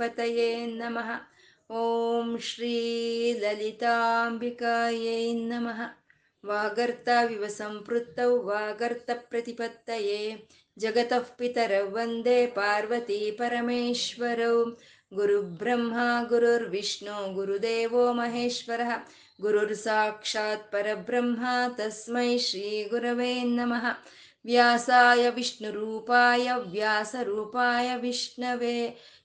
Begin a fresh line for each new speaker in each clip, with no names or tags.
ಮಹಾಗಣಾಧಿಪತಯೇ ನಮಃ. ನಮಃ. ವಾಗರ್ತಾವಿವ ಸಂಪೃತ್ತೌ ವಾಗರ್ತಪ್ರತಿಪತ್ತಯೇ ಜಗತಃ ಪಿತರೌ, ವಂದೇ ಪಾರ್ವತಿ ಪರಮೇಶ್ವರೌ. ಗುರುಬ್ರಹ್ಮ ಗುರುರ್ವಿಷ್ಣು ಗುರುದೇವೋ ಮಹೇಶ್ವರಃ. ಗುರುರ್ ಸಾಕ್ಷಾತ್ ಪರಬ್ರಹ್ಮ, ತಸ್ಮೈ ಶ್ರೀ ಗುರವೇ ನಮಃ. ವ್ಯಾಸಾಯ ವಿಷ್ಣುರೂಪಾಯ, ವ್ಯಾಸರೂಪಾಯ ವಿಷ್ಣವೇ.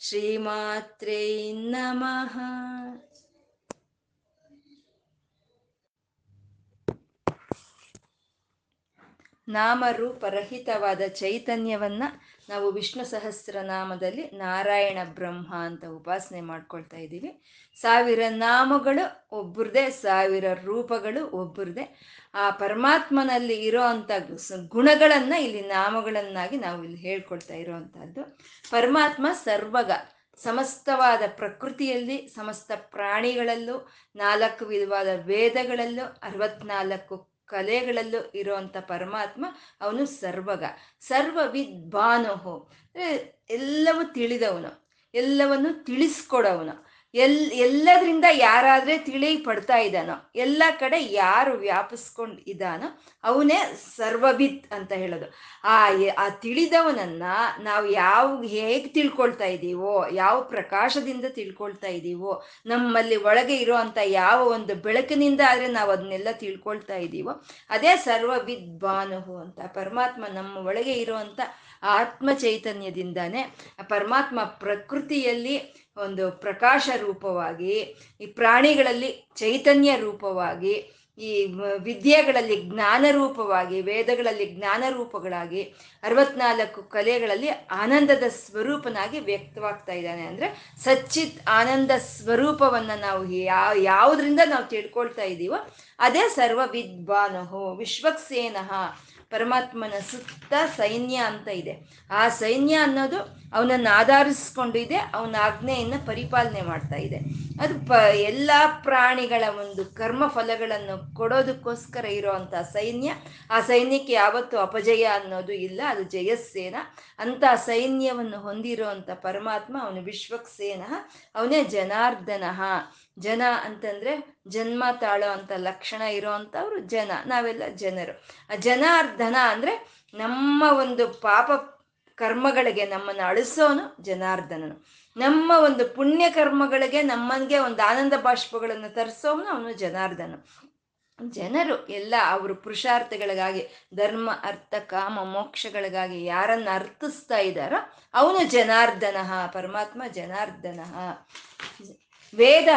ಶ್ರೀಮಾತ್ರೇ ನಮಃ ನಾಮರೂಪರಹಿತವಾದ ಚೈತನ್ಯವನ್ನ ನಾವು ವಿಷ್ಣು ಸಹಸ್ರನಾಮದಲ್ಲಿ ನಾರಾಯಣ ಬ್ರಹ್ಮ ಅಂತ ಉಪಾಸನೆ ಮಾಡ್ಕೊಳ್ತಾ ಇದ್ದೀವಿ. ಸಾವಿರ ನಾಮಗಳು ಒಬ್ಬರದೇ ಸಾವಿರ ರೂಪಗಳು ಒಬ್ಬರದೇ ಆ ಪರಮಾತ್ಮನಲ್ಲಿ ಇರೋ ಅಂಥ ಗುಣಗಳನ್ನ ಇಲ್ಲಿ ನಾಮಗಳನ್ನಾಗಿ ನಾವು ಇಲ್ಲಿ ಹೇಳ್ಕೊಳ್ತಾ ಇರೋವಂಥದ್ದು ಪರಮಾತ್ಮ ಸರ್ವಗ, ಸಮಸ್ತವಾದ ಪ್ರಕೃತಿಯಲ್ಲಿ, ಸಮಸ್ತ ಪ್ರಾಣಿಗಳಲ್ಲೂ, ನಾಲ್ಕು ವಿಧವಾದ ವೇದಗಳಲ್ಲೂ, ಅರವತ್ನಾಲ್ಕು ಕಲೆಗಳಲ್ಲೂ ಇರುವಂಥ ಪರಮಾತ್ಮ ಅವನು ಸರ್ವಗ. ಸರ್ವ ವಿದ್ವಾನುಹು ಎಲ್ಲವೂ ತಿಳಿದವನು. ಎಲ್ಲವನ್ನು ತಿಳಿಸ್ಕೊಡವನು. ಎಲ್, ಎಲ್ಲದರಿಂದ ಯಾರಾದ್ರೆ ತಿಳಿ ಪಡ್ತಾ ಇದ್ದಾನೋ, ಎಲ್ಲ ಕಡೆ ಯಾರು ವ್ಯಾಪಿಸ್ಕೊಂಡು ಇದ್ದಾನೋ, ಅವನೇ ಸರ್ವವಿತ್ ಅಂತ ಹೇಳೋದು. ಆ ಆ ತಿಳಿದವನನ್ನ ನಾವು ಯಾವ, ಹೇಗೆ ತಿಳ್ಕೊಳ್ತಾ ಇದ್ದೀವೋ ಯಾವ ಪ್ರಕಾಶದಿಂದ ತಿಳ್ಕೊಳ್ತಾ ಇದ್ದೀವೋ ನಮ್ಮಲ್ಲಿ ಒಳಗೆ ಇರೋ ಅಂತ ಯಾವ ಒಂದು ಬೆಳಕಿನಿಂದ ಆದ್ರೆ ನಾವು ಅದನ್ನೆಲ್ಲ ತಿಳ್ಕೊಳ್ತಾ ಇದ್ದೀವೋ ಅದೇ ಸರ್ವವಿದ್ವಾನುಹು ಅಂತ, ಪರಮಾತ್ಮ ನಮ್ಮ ಒಳಗೆ ಇರುವಂತ ಆತ್ಮ ಚೈತನ್ಯದಿಂದಾನೆ ಪರಮಾತ್ಮ ಪ್ರಕೃತಿಯಲ್ಲಿ ಒಂದು ಪ್ರಕಾಶ ರೂಪವಾಗಿ, ಈ ಪ್ರಾಣಿಗಳಲ್ಲಿ ಚೈತನ್ಯ ರೂಪವಾಗಿ, ಈ ವಿದ್ಯೆಗಳಲ್ಲಿ ಜ್ಞಾನ ರೂಪವಾಗಿ, ವೇದಗಳಲ್ಲಿ ಜ್ಞಾನ ರೂಪಗಳಾಗಿ, ಅರವತ್ನಾಲ್ಕು ಕಲೆಗಳಲ್ಲಿ ಆನಂದದ ಸ್ವರೂಪನಾಗಿ ವ್ಯಕ್ತವಾಗ್ತಾ ಇದ್ದಾನೆ. ಅಂದ್ರೆ ಸಚ್ಚಿತ್ ಆನಂದ ಸ್ವರೂಪವನ್ನು ನಾವು ಯಾವ ಯಾವುದರಿಂದ ನಾವು ತಿಳ್ಕೊಳ್ತಾ ಇದ್ದೀವೋ ಅದೇ ಸರ್ವ ವಿದ್ವಾನಹೋ ವಿಶ್ವಕ್ಸೇನಃ ಪರಮಾತ್ಮನ ಸುತ್ತ ಸೈನ್ಯ ಅಂತ ಇದೆ. ಆ ಸೈನ್ಯ ಅನ್ನೋದು ಅವನನ್ನು ಆಧರಿಸ್ಕೊಂಡು ಇದೆ ಅವನ ಆಜ್ಞೆಯನ್ನು ಪರಿಪಾಲನೆ ಮಾಡ್ತಾ ಇದೆ. ಅದು ಪ, ಎಲ್ಲ ಪ್ರಾಣಿಗಳ ಒಂದು ಕರ್ಮ ಫಲಗಳನ್ನು ಕೊಡೋದಕ್ಕೋಸ್ಕರ ಇರೋವಂಥ ಸೈನ್ಯ. ಆ ಸೈನ್ಯಕ್ಕೆ ಯಾವತ್ತೂ ಅಪಜಯ ಅನ್ನೋದು ಇಲ್ಲ, ಅದು ಜಯಸ್ಸೇನ. ಅಂತ ಸೈನ್ಯವನ್ನು ಹೊಂದಿರುವಂಥ ಪರಮಾತ್ಮ ಅವನು ವಿಶ್ವಕ್ಸೇನ, ಅವನೇ ಜನಾರ್ದನಃ. ಜನ ಅಂತಂದ್ರೆ ಜನ್ಮ ತಾಳೋ ಅಂತ ಲಕ್ಷಣ ಇರೋವಂಥವ್ರು ಜನ, ನಾವೆಲ್ಲ ಜನರು. ಆ ಜನಾರ್ದನ ಅಂದ್ರೆ ನಮ್ಮ ಒಂದು ಪಾಪ ಕರ್ಮಗಳಿಗೆ ನಮ್ಮನ್ನು ಅಳಿಸೋನು ಜನಾರ್ದನನು. ನಮ್ಮ ಒಂದು ಪುಣ್ಯ ಕರ್ಮಗಳಿಗೆ ನಮ್ಮನ್ಗೆ ಒಂದು ಆನಂದ ಬಾಷ್ಪಗಳನ್ನು ತರಿಸೋನು ಅವನು ಜನಾರ್ದನ. ಜನರು ಎಲ್ಲ ಅವರು ಪುರುಷಾರ್ಥಗಳಿಗಾಗಿ, ಧರ್ಮ, ಅರ್ಥ, ಕಾಮ, ಮೋಕ್ಷಗಳಿಗಾಗಿ ಯಾರನ್ನ ಅರ್ಥಿಸ್ತಾ ಇದ್ದಾರೋ ಅವನು ಜನಾರ್ದನ ಪರಮಾತ್ಮ ಜನಾರ್ದನ ವೇದ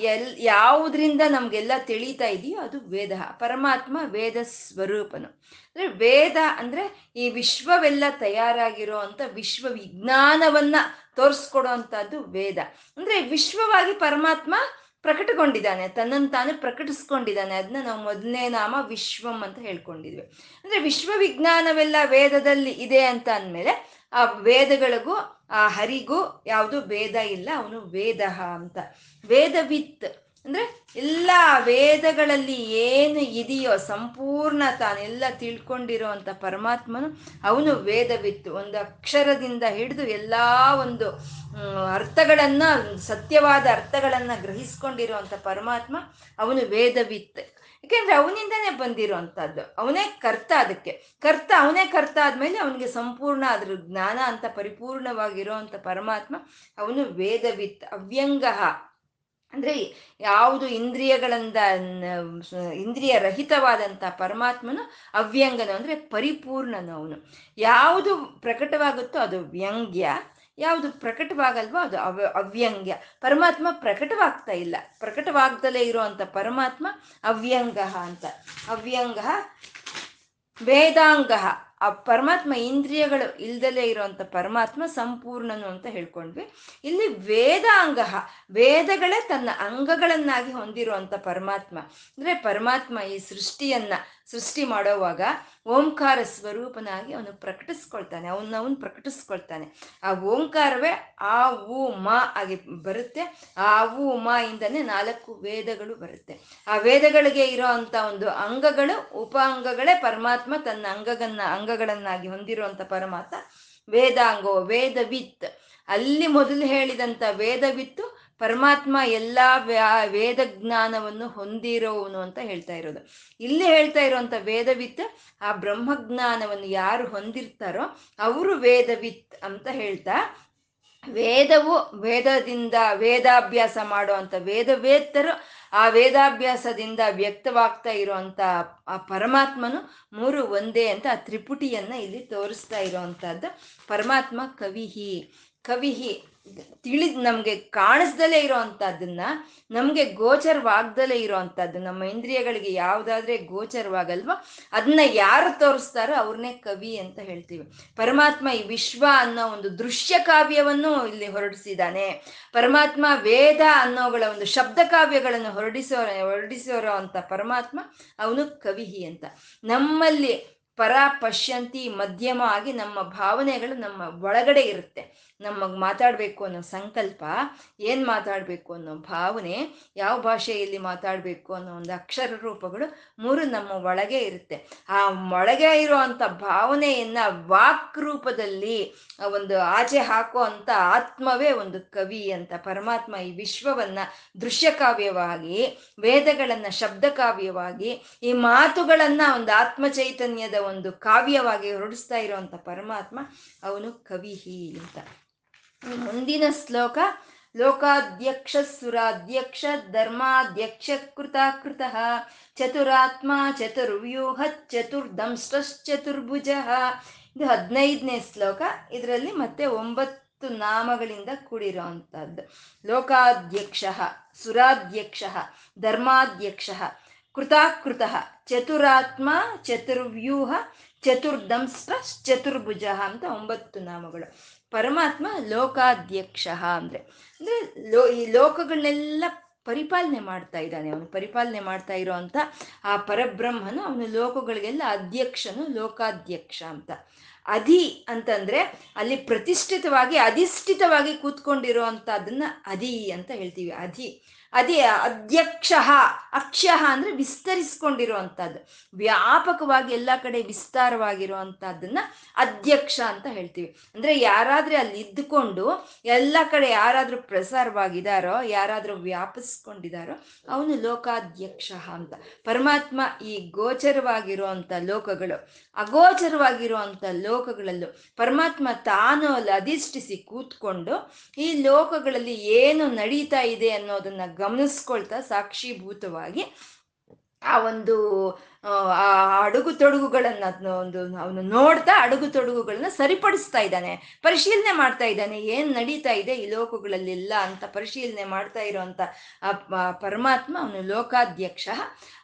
ಎಲ್ ಯಾವುದ್ರಿಂದ ನಮ್ಗೆಲ್ಲ ತಿಳಿತಾ ಇದೆಯೋ ಅದು ವೇದ, ಪರಮಾತ್ಮ ವೇದ ಸ್ವರೂಪನು. ಅಂದ್ರೆ ವೇದ ಅಂದ್ರೆ ಈ ವಿಶ್ವವೆಲ್ಲ ತಯಾರಾಗಿರೋ ಅಂತ ವಿಶ್ವ ವಿಜ್ಞಾನವನ್ನ ತೋರಿಸ್ಕೊಡೋ ವೇದ. ಅಂದ್ರೆ ವಿಶ್ವವಾಗಿ ಪರಮಾತ್ಮ ಪ್ರಕಟಗೊಂಡಿದ್ದಾನೆ, ತನ್ನನ್ನು ತಾನು ಪ್ರಕಟಿಸ್ಕೊಂಡಿದ್ದಾನೆ ಅದನ್ನ ನಾವು ಮೊದಲನೇ ನಾಮ ವಿಶ್ವಂ ಅಂತ ಹೇಳ್ಕೊಂಡಿದ್ವಿ. ಅಂದ್ರೆ ವಿಶ್ವ ವಿಜ್ಞಾನವೆಲ್ಲ ವೇದದಲ್ಲಿ ಇದೆ ಅಂತ ಅಂದಮೇಲೆ ಆ ವೇದಗಳಿಗೂ, ಆ ಹರಿಗೂ ಯಾವುದು ಭೇದ ಇಲ್ಲ. ಅವನು ವೇದ ಅಂತ. ವೇದವಿತ್ ಅಂದ್ರೆ ಎಲ್ಲ ವೇದಗಳಲ್ಲಿ ಏನು ಇದೆಯೋ, ಸಂಪೂರ್ಣ ತಾನೆಲ್ಲ ತಿಳ್ಕೊಂಡಿರೋ ಅಂತ ಪರಮಾತ್ಮನು ಅವನು ವೇದವಿತ್ತು. ಒಂದು ಅಕ್ಷರದಿಂದ ಹಿಡಿದು ಎಲ್ಲ ಒಂದು ಅರ್ಥಗಳನ್ನ, ಸತ್ಯವಾದ ಅರ್ಥಗಳನ್ನ ಗ್ರಹಿಸ್ಕೊಂಡಿರುವಂತ ಪರಮಾತ್ಮ ಅವನು ವೇದವಿತ್. ಯಾಕೆಂದ್ರೆ ಅವನಿಂದನೇ ಬಂದಿರುವಂತಹದ್ದು ಅವನೇ ಕರ್ತ ಅದಕ್ಕೆ. ಕರ್ತ, ಅವನೇ ಕರ್ತ ಆದ್ಮೇಲೆ ಅವನಿಗೆ ಸಂಪೂರ್ಣ ಅದ್ರ ಜ್ಞಾನ ಅಂತ ಪರಿಪೂರ್ಣವಾಗಿರುವಂತ ಪರಮಾತ್ಮ ಅವನು ವೇದವಿತ್, ಅವ್ಯಂಗ. ಅಂದ್ರೆ ಯಾವುದು ಇಂದ್ರಿಯಗಳಿಂದ ಇಂದ್ರಿಯ ರಹಿತವಾದಂತ ಪರಮಾತ್ಮನು ಅವ್ಯಂಗನು, ಅಂದ್ರೆ ಪರಿಪೂರ್ಣನು ಅವನು. ಯಾವುದು ಪ್ರಕಟವಾಗುತ್ತೋ ಅದು ವ್ಯಂಗ್ಯ. ಯಾವುದು ಪ್ರಕಟವಾಗಲ್ವೋ ಅದು ಅವ, ಅವ್ಯಂಗ್ಯ. ಪರಮಾತ್ಮ ಪ್ರಕಟವಾಗ್ತಾ ಇಲ್ಲ. ಪ್ರಕಟವಾಗ್ದಲೇ ಇರುವಂತ ಪರಮಾತ್ಮ ಅವ್ಯಂಗ ಅಂತ. ಅವ್ಯಂಗ, ವೇದಾಂಗ. ಆ ಪರಮಾತ್ಮ ಇಂದ್ರಿಯಗಳು ಇಲ್ದಲೇ ಇರುವಂತ ಪರಮಾತ್ಮ ಸಂಪೂರ್ಣನು ಅಂತ ಹೇಳ್ಕೊಂಡ್ವಿ. ಇಲ್ಲಿ ವೇದಾಂಗ, ವೇದಗಳೇ ತನ್ನ ಅಂಗಗಳನ್ನಾಗಿ ಹೊಂದಿರುವಂತ ಪರಮಾತ್ಮ. ಅಂದ್ರೆ ಪರಮಾತ್ಮ ಈ ಸೃಷ್ಟಿಯನ್ನ ಸೃಷ್ಟಿ ಮಾಡೋವಾಗ ಓಂಕಾರ ಸ್ವರೂಪನಾಗಿ ಅವನು ಪ್ರಕಟಿಸ್ಕೊಳ್ತಾನೆ ಅವನ್ನ ಅವನು ಪ್ರಕಟಿಸ್ಕೊಳ್ತಾನೆ. ಆ ಓಂಕಾರವೇ ಆ ಊ ಮ ಆಗಿ ಬರುತ್ತೆ. ಆ ಊ ಮ ಇಂದನೇ ನಾಲ್ಕು ವೇದಗಳು ಬರುತ್ತೆ. ಆ ವೇದಗಳಿಗೆ ಇರೋ ಅಂತ ಒಂದು ಅಂಗಗಳು ಉಪ ಅಂಗಗಳೇ ಪರಮಾತ್ಮ ತನ್ನ ಅಂಗಗನ್ನ, ಅಂಗಗಳನ್ನಾಗಿ ಹೊಂದಿರುವಂತ ಪರಮಾತ್ಮ ವೇದಾಂಗೋ, ವೇದವಿತ್. ಅಲ್ಲಿ ಮೊದಲು ಹೇಳಿದಂತ ವೇದವಿತ್ತು ಪರಮಾತ್ಮ ಎಲ್ಲ ವೇದ ಜ್ಞಾನವನ್ನು ಹೊಂದಿರೋವನು ಅಂತ ಹೇಳ್ತಾ ಇರೋದು. ಇಲ್ಲಿ ಹೇಳ್ತಾ ಇರುವಂತ ವೇದವಿತ್ ಆ ಬ್ರಹ್ಮಜ್ಞಾನವನ್ನು ಯಾರು ಹೊಂದಿರ್ತಾರೋ ಅವರು ವೇದವಿತ್ ಅಂತ ಹೇಳ್ತಾ, ವೇದವು ವೇದದಿಂದ ವೇದಾಭ್ಯಾಸ ಮಾಡುವಂಥ ವೇದವೇತ್ತರು ಆ ವೇದಾಭ್ಯಾಸದಿಂದ ವ್ಯಕ್ತವಾಗ್ತಾ ಇರುವಂತ ಆ ಪರಮಾತ್ಮನು ಮೂರು ಒಂದೇ ಅಂತ ಆ ತ್ರಿಪುಟಿಯನ್ನ ಇಲ್ಲಿ ತೋರಿಸ್ತಾ ಇರುವಂತಹದ್ದು ಪರಮಾತ್ಮ ಕವಿಹಿ. ಕವಿಹಿ ತಿಳಿದ್ ನಮ್ಗೆ ಕಾಣಿಸ್ದಲೇ ಇರೋ ಅಂಥದ್ದನ್ನ ನಮ್ಗೆ ಗೋಚರವಾಗ್ದಲೇ ಇರೋ ಅಂಥದ್ದು ನಮ್ಮ ಇಂದ್ರಿಯಗಳಿಗೆ ಯಾವ್ದಾದ್ರೆ ಗೋಚರವಾಗಲ್ವೋ? ಅದನ್ನ ಯಾರು ತೋರಿಸ್ತಾರೋ ಅವ್ರನ್ನೇ ಕವಿ ಅಂತ ಹೇಳ್ತೀವಿ. ಪರಮಾತ್ಮ ಈ ವಿಶ್ವ ಅನ್ನೋ ಒಂದು ದೃಶ್ಯ ಕಾವ್ಯವನ್ನು ಇಲ್ಲಿ ಹೊರಡಿಸಿದ್ದಾನೆ. ಪರಮಾತ್ಮ ವೇದ ಅನ್ನೋಗಳ ಒಂದು ಶಬ್ದ ಕಾವ್ಯಗಳನ್ನು ಹೊರಡಿಸೋ, ಹೊರಡಿಸೋರೋ ಅಂತ ಪರಮಾತ್ಮ, ಅವನು ಕವಿಹಿ ಅಂತ. ನಮ್ಮಲ್ಲಿ ಪರ ಪಶ್ಯಂತಿ ಮಧ್ಯಮ ಆಗಿ ನಮ್ಮ ಭಾವನೆಗಳು ನಮ್ಮ ಒಳಗಡೆ ಇರುತ್ತೆ. ನಮಗೆ ಮಾತಾಡಬೇಕು ಅನ್ನೋ ಸಂಕಲ್ಪ, ಏನು ಮಾತಾಡಬೇಕು ಅನ್ನೋ ಭಾವನೆ, ಯಾವ ಭಾಷೆಯಲ್ಲಿ ಮಾತಾಡಬೇಕು ಅನ್ನೋ ಒಂದು ಅಕ್ಷರ ರೂಪಗಳು ಮೂರು ನಮ್ಮ ಒಳಗೆ ಇರುತ್ತೆ. ಆ ಒಳಗೆ ಇರುವಂಥ ಭಾವನೆಯನ್ನ ವಾಕ್ ರೂಪದಲ್ಲಿ ಒಂದು ಆಚೆ ಹಾಕೋ ಅಂತ ಆತ್ಮವೇ ಒಂದು ಕವಿ ಅಂತ, ಪರಮಾತ್ಮ ಈ ವಿಶ್ವವನ್ನ ದೃಶ್ಯ ಕಾವ್ಯವಾಗಿ, ವೇದಗಳನ್ನ ಶಬ್ದ ಕಾವ್ಯವಾಗಿ, ಈ ಮಾತುಗಳನ್ನ ಒಂದು ಆತ್ಮ ಚೈತನ್ಯದ ಒಂದು ಕಾವ್ಯವಾಗಿ ಹೊರಡಿಸ್ತಾ ಇರುವಂತ ಪರಮಾತ್ಮ ಅವನು ಕವಿಹಿ ಅಂತ. ಮುಂದಿನ ಶ್ಲೋಕ ಲೋಕಾಧ್ಯಕ್ಷ ಸುರಾಧ್ಯಕ್ಷ ಧರ್ಮಾಧ್ಯಕ್ಷ ಕೃತ ಚತುರಾತ್ಮ ಚತುರ್ವ್ಯೂಹ ಚತುರ್ಧಂಶ್ಚತುರ್ಭುಜ ಇದು ಹದಿನೈದನೇ ಶ್ಲೋಕ. ಇದರಲ್ಲಿ ಮತ್ತೆ ಒಂಬತ್ತು ನಾಮಗಳಿಂದ ಕೂಡಿರೋ ಲೋಕಾಧ್ಯಕ್ಷ, ಸುರಾಧ್ಯಕ್ಷ, ಧರ್ಮಾಧ್ಯಕ್ಷ, ಕೃತಾಕೃತ, ಚತುರಾತ್ಮ ಚತುರ್ವ್ಯೂಹ ಚತುರ್ಧಂಶ್ಚತುರ್ಭುಜ ಅಂತ ಒಂಬತ್ತು ನಾಮಗಳು. ಪರಮಾತ್ಮ ಲೋಕಾಧ್ಯಕ್ಷ ಅಂದ್ರೆ ಅಂದ್ರೆ ಲೋ, ಈ ಲೋಕಗಳನ್ನೆಲ್ಲ ಪರಿಪಾಲನೆ ಮಾಡ್ತಾ ಇದ್ದಾನೆ. ಅವನು ಪರಿಪಾಲನೆ ಮಾಡ್ತಾ ಅಂತ ಆ ಪರಬ್ರಹ್ಮನು ಅವನು ಲೋಕಗಳಿಗೆಲ್ಲ ಅಧ್ಯಕ್ಷನು ಲೋಕಾಧ್ಯಕ್ಷ ಅಂತ. ಅಧಿ ಅಂತಂದ್ರೆ ಅಲ್ಲಿ ಪ್ರತಿಷ್ಠಿತವಾಗಿ, ಅಧಿಷ್ಠಿತವಾಗಿ ಕೂತ್ಕೊಂಡಿರೋ ಅದನ್ನ ಅಧಿ ಅಂತ ಹೇಳ್ತೀವಿ. ಅಧಿ. ಅದೇ ಅಧ್ಯಕ್ಷ, ಅಕ್ಷ ಅಂದ್ರೆ ವಿಸ್ತರಿಸ್ಕೊಂಡಿರುವಂತಹದ್ದು. ವ್ಯಾಪಕವಾಗಿ ಎಲ್ಲ ಕಡೆ ವಿಸ್ತಾರವಾಗಿರುವಂತಹದ್ದನ್ನ ಅಧ್ಯಕ್ಷ ಅಂತ ಹೇಳ್ತೀವಿ. ಅಂದ್ರೆ ಯಾರಾದ್ರೆ ಅಲ್ಲಿ ಇದ್ದುಕೊಂಡು ಎಲ್ಲ ಕಡೆ ಯಾರಾದ್ರೂ ಪ್ರಸಾರವಾಗಿದಾರೋ, ಯಾರಾದ್ರೂ ವ್ಯಾಪಿಸ್ಕೊಂಡಿದಾರೋ ಅವನು ಲೋಕಾಧ್ಯಕ್ಷ ಅಂತ. ಪರಮಾತ್ಮ ಈ ಗೋಚರವಾಗಿರುವಂತ ಲೋಕಗಳು. ಅಗೋಚರವಾಗಿರುವಂತ ಲೋಕಗಳಲ್ಲೂ ಪರಮಾತ್ಮ ತಾನು ಅಲ್ಲಿ ಅಧಿಷ್ಠಿಸಿ ಕೂತ್ಕೊಂಡು ಈ ಲೋಕಗಳಲ್ಲಿ ಏನು ನಡೀತಾ ಇದೆ ಅನ್ನೋದನ್ನ ಗಮನಿಸ್ಕೊಳ್ತಾ ಸಾಕ್ಷೀಭೂತವಾಗಿ ಆ ಒಂದು ಆ ಅಡುಗು ತೊಡುಗುಗಳನ್ನ ಒಂದು ಅವನು ನೋಡ್ತಾ ಅಡುಗು ತೊಡುಗುಗಳನ್ನ ಸರಿಪಡಿಸ್ತಾ ಇದ್ದಾನೆ, ಪರಿಶೀಲನೆ ಮಾಡ್ತಾ ಇದ್ದಾನೆ, ಏನ್ ನಡೀತಾ ಇದೆ ಈ ಲೋಕಗಳಲ್ಲೆಲ್ಲ ಅಂತ ಪರಿಶೀಲನೆ ಮಾಡ್ತಾ ಆ ಪರಮಾತ್ಮ ಅವನು ಲೋಕಾಧ್ಯಕ್ಷ.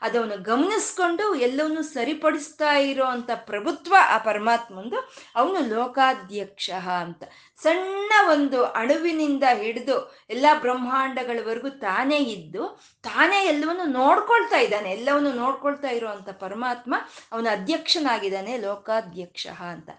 ಅದವನು ಗಮನಿಸ್ಕೊಂಡು ಎಲ್ಲವನ್ನೂ ಸರಿಪಡಿಸ್ತಾ ಇರುವಂತ ಪ್ರಭುತ್ವ ಆ ಪರಮಾತ್ಮಂದು ಅವನು ಲೋಕಾಧ್ಯಕ್ಷ ಅಂತ. ಸಣ್ಣ ಒಂದು ಅಣುವಿನಿಂದ ಹಿಡಿದು ಎಲ್ಲ ಬ್ರಹ್ಮಾಂಡಗಳವರೆಗೂ ತಾನೇ ಇದ್ದು, ತಾನೇ ಎಲ್ಲವನ್ನು ನೋಡ್ಕೊಳ್ತಾ ಇದ್ದಾನೆ, ಎಲ್ಲವನ್ನು ನೋಡ್ಕೊಳ್ತಾ ಇರುವಂತ ಪರಮಾತ್ಮ ಅವನ ಅಧ್ಯಕ್ಷನಾಗಿದ್ದಾನೆ, ಲೋಕಾಧ್ಯಕ್ಷ ಅಂತ.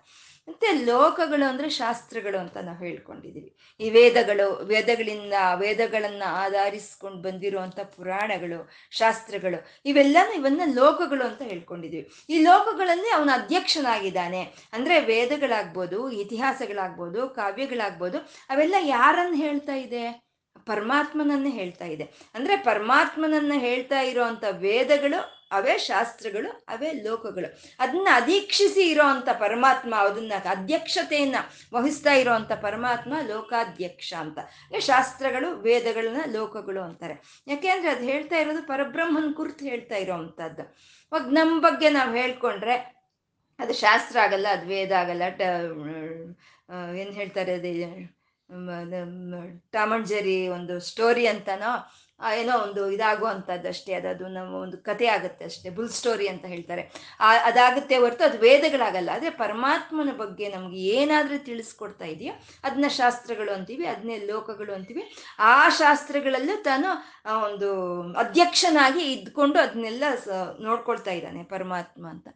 ಮತ್ತೆ ಲೋಕಗಳು ಅಂದ್ರೆ ಶಾಸ್ತ್ರಗಳು ಅಂತ ನಾವು ಹೇಳ್ಕೊಂಡಿದೀವಿ ಈ ವೇದಗಳು, ವೇದಗಳಿಂದ ವೇದಗಳನ್ನ ಆಧರಿಸ್ಕೊಂಡು ಬಂದಿರುವಂತ ಪುರಾಣಗಳು, ಶಾಸ್ತ್ರಗಳು, ಇವೆಲ್ಲನೂ ಇವನ್ನ ಲೋಕಗಳು ಅಂತ ಹೇಳ್ಕೊಂಡಿದೀವಿ ಈ ಲೋಕಗಳಲ್ಲಿ ಅವನ ಅಧ್ಯಕ್ಷನಾಗಿದ್ದಾನೆ. ಅಂದ್ರೆ ವೇದಗಳಾಗ್ಬೋದು, ಇತಿಹಾಸಗಳಾಗ್ಬೋದು, ಕಾವ್ಯಗಳಾಗ್ಬೋದು, ಅವೆಲ್ಲ ಯಾರನ್ನ ಹೇಳ್ತಾ ಇದೆ? ಪರಮಾತ್ಮನನ್ನೇ ಹೇಳ್ತಾ ಇದೆ. ಅಂದ್ರೆ ಪರಮಾತ್ಮನನ್ನ ಹೇಳ್ತಾ ಇರುವಂತ ವೇದಗಳು ಅವೇ ಶಾಸ್ತ್ರಗಳು, ಅವೇ ಲೋಕಗಳು. ಅದನ್ನ ಅಧೀಕ್ಷಿಸಿ ಇರೋವಂಥ ಪರಮಾತ್ಮ ಅದನ್ನ ಅಧ್ಯಕ್ಷತೆಯನ್ನ ವಹಿಸ್ತಾ ಇರೋವಂಥ ಪರಮಾತ್ಮ ಲೋಕಾಧ್ಯಕ್ಷ ಅಂತ. ಶಾಸ್ತ್ರಗಳು, ವೇದಗಳನ್ನ ಲೋಕಗಳು ಅಂತಾರೆ. ಯಾಕೆಂದ್ರೆ ಅದು ಹೇಳ್ತಾ ಇರೋದು ಪರಬ್ರಹ್ಮನ್ ಕುರ್ತು ಹೇಳ್ತಾ ಇರೋವಂಥದ್ದು ಇವಾಗ ನಮ್ಮ ಬಗ್ಗೆ ನಾವು ಹೇಳ್ಕೊಂಡ್ರೆ ಅದು ಶಾಸ್ತ್ರ ಆಗಲ್ಲ, ಅದು ವೇದ ಆಗಲ್ಲ. ಟ ಏನು ಹೇಳ್ತಾರೆ ಅದು ಜೆರಿ ಒಂದು ಸ್ಟೋರಿ ಅಂತನೋ ಏನೋ ಒಂದು ಇದಾಗುವಂಥದ್ದು ಅಷ್ಟೇ ಅದು ನಮ್ಮ ಒಂದು ಕತೆ ಆಗುತ್ತೆ ಅಷ್ಟೇ, ಬುಲ್ ಸ್ಟೋರಿ ಅಂತ ಹೇಳ್ತಾರೆ. ಅದಾಗುತ್ತೆ ಹೊರತು ಅದು ವೇದಗಳಾಗಲ್ಲ, ಆದರೆ ಪರಮಾತ್ಮನ ಬಗ್ಗೆ ನಮಗೆ ಏನಾದರೂ ತಿಳಿಸ್ಕೊಡ್ತಾ ಇದೆಯೋ ಅದನ್ನ ಶಾಸ್ತ್ರಗಳು ಅಂತೀವಿ ಅದನ್ನೇ ಲೋಕಗಳು ಅಂತೀವಿ, ಆ ಶಾಸ್ತ್ರಗಳಲ್ಲೂ ತಾನು ಒಂದು ಅಧ್ಯಕ್ಷನಾಗಿ ಇದ್ಕೊಂಡು ಅದನ್ನೆಲ್ಲ ನೋಡ್ಕೊಳ್ತಾ ಇದ್ದಾನೆ ಪರಮಾತ್ಮ ಅಂತ.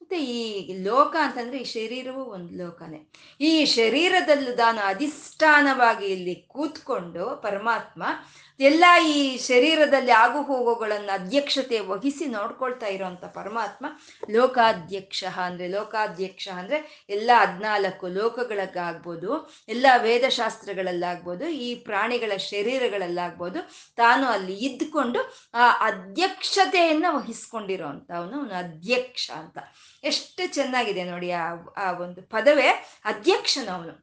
ಮತ್ತೆ ಈ ಲೋಕ ಅಂತಂದ್ರೆ ಈ ಶರೀರವು ಒಂದು ಲೋಕನೇ. ಈ ಶರೀರದಲ್ಲೂ ತಾನು ಅಧಿಷ್ಠಾನವಾಗಿ ಇಲ್ಲಿ ಕೂತ್ಕೊಂಡು ಪರಮಾತ್ಮ ಎಲ್ಲ ಈ ಶರೀರದಲ್ಲಿ ಆಗು ಹೋಗುಗಳನ್ನು ಅಧ್ಯಕ್ಷತೆ ವಹಿಸಿ ನೋಡ್ಕೊಳ್ತಾ ಇರೋವಂಥ ಪರಮಾತ್ಮ ಲೋಕಾಧ್ಯಕ್ಷ ಅಂದರೆ ಲೋಕಾಧ್ಯಕ್ಷ ಅಂದರೆ ಎಲ್ಲ ಹದಿನಾಲ್ಕು ಲೋಕಗಳಿಗಾಗ್ಬೋದು, ಎಲ್ಲ ವೇದಶಾಸ್ತ್ರಗಳಲ್ಲಾಗ್ಬೋದು, ಈ ಪ್ರಾಣಿಗಳ ಶರೀರಗಳಲ್ಲಾಗ್ಬೋದು, ತಾನು ಅಲ್ಲಿ ಇದ್ದುಕೊಂಡು ಆ ಅಧ್ಯಕ್ಷತೆಯನ್ನು ವಹಿಸ್ಕೊಂಡಿರೋ ಅವನು ಅವನು ಅಧ್ಯಕ್ಷ ಅಂತ. ಎಷ್ಟು ಚೆನ್ನಾಗಿದೆ ನೋಡಿ ಆ ಆ ಒಂದು ಪದವೇ ಅಧ್ಯಕ್ಷನವನು.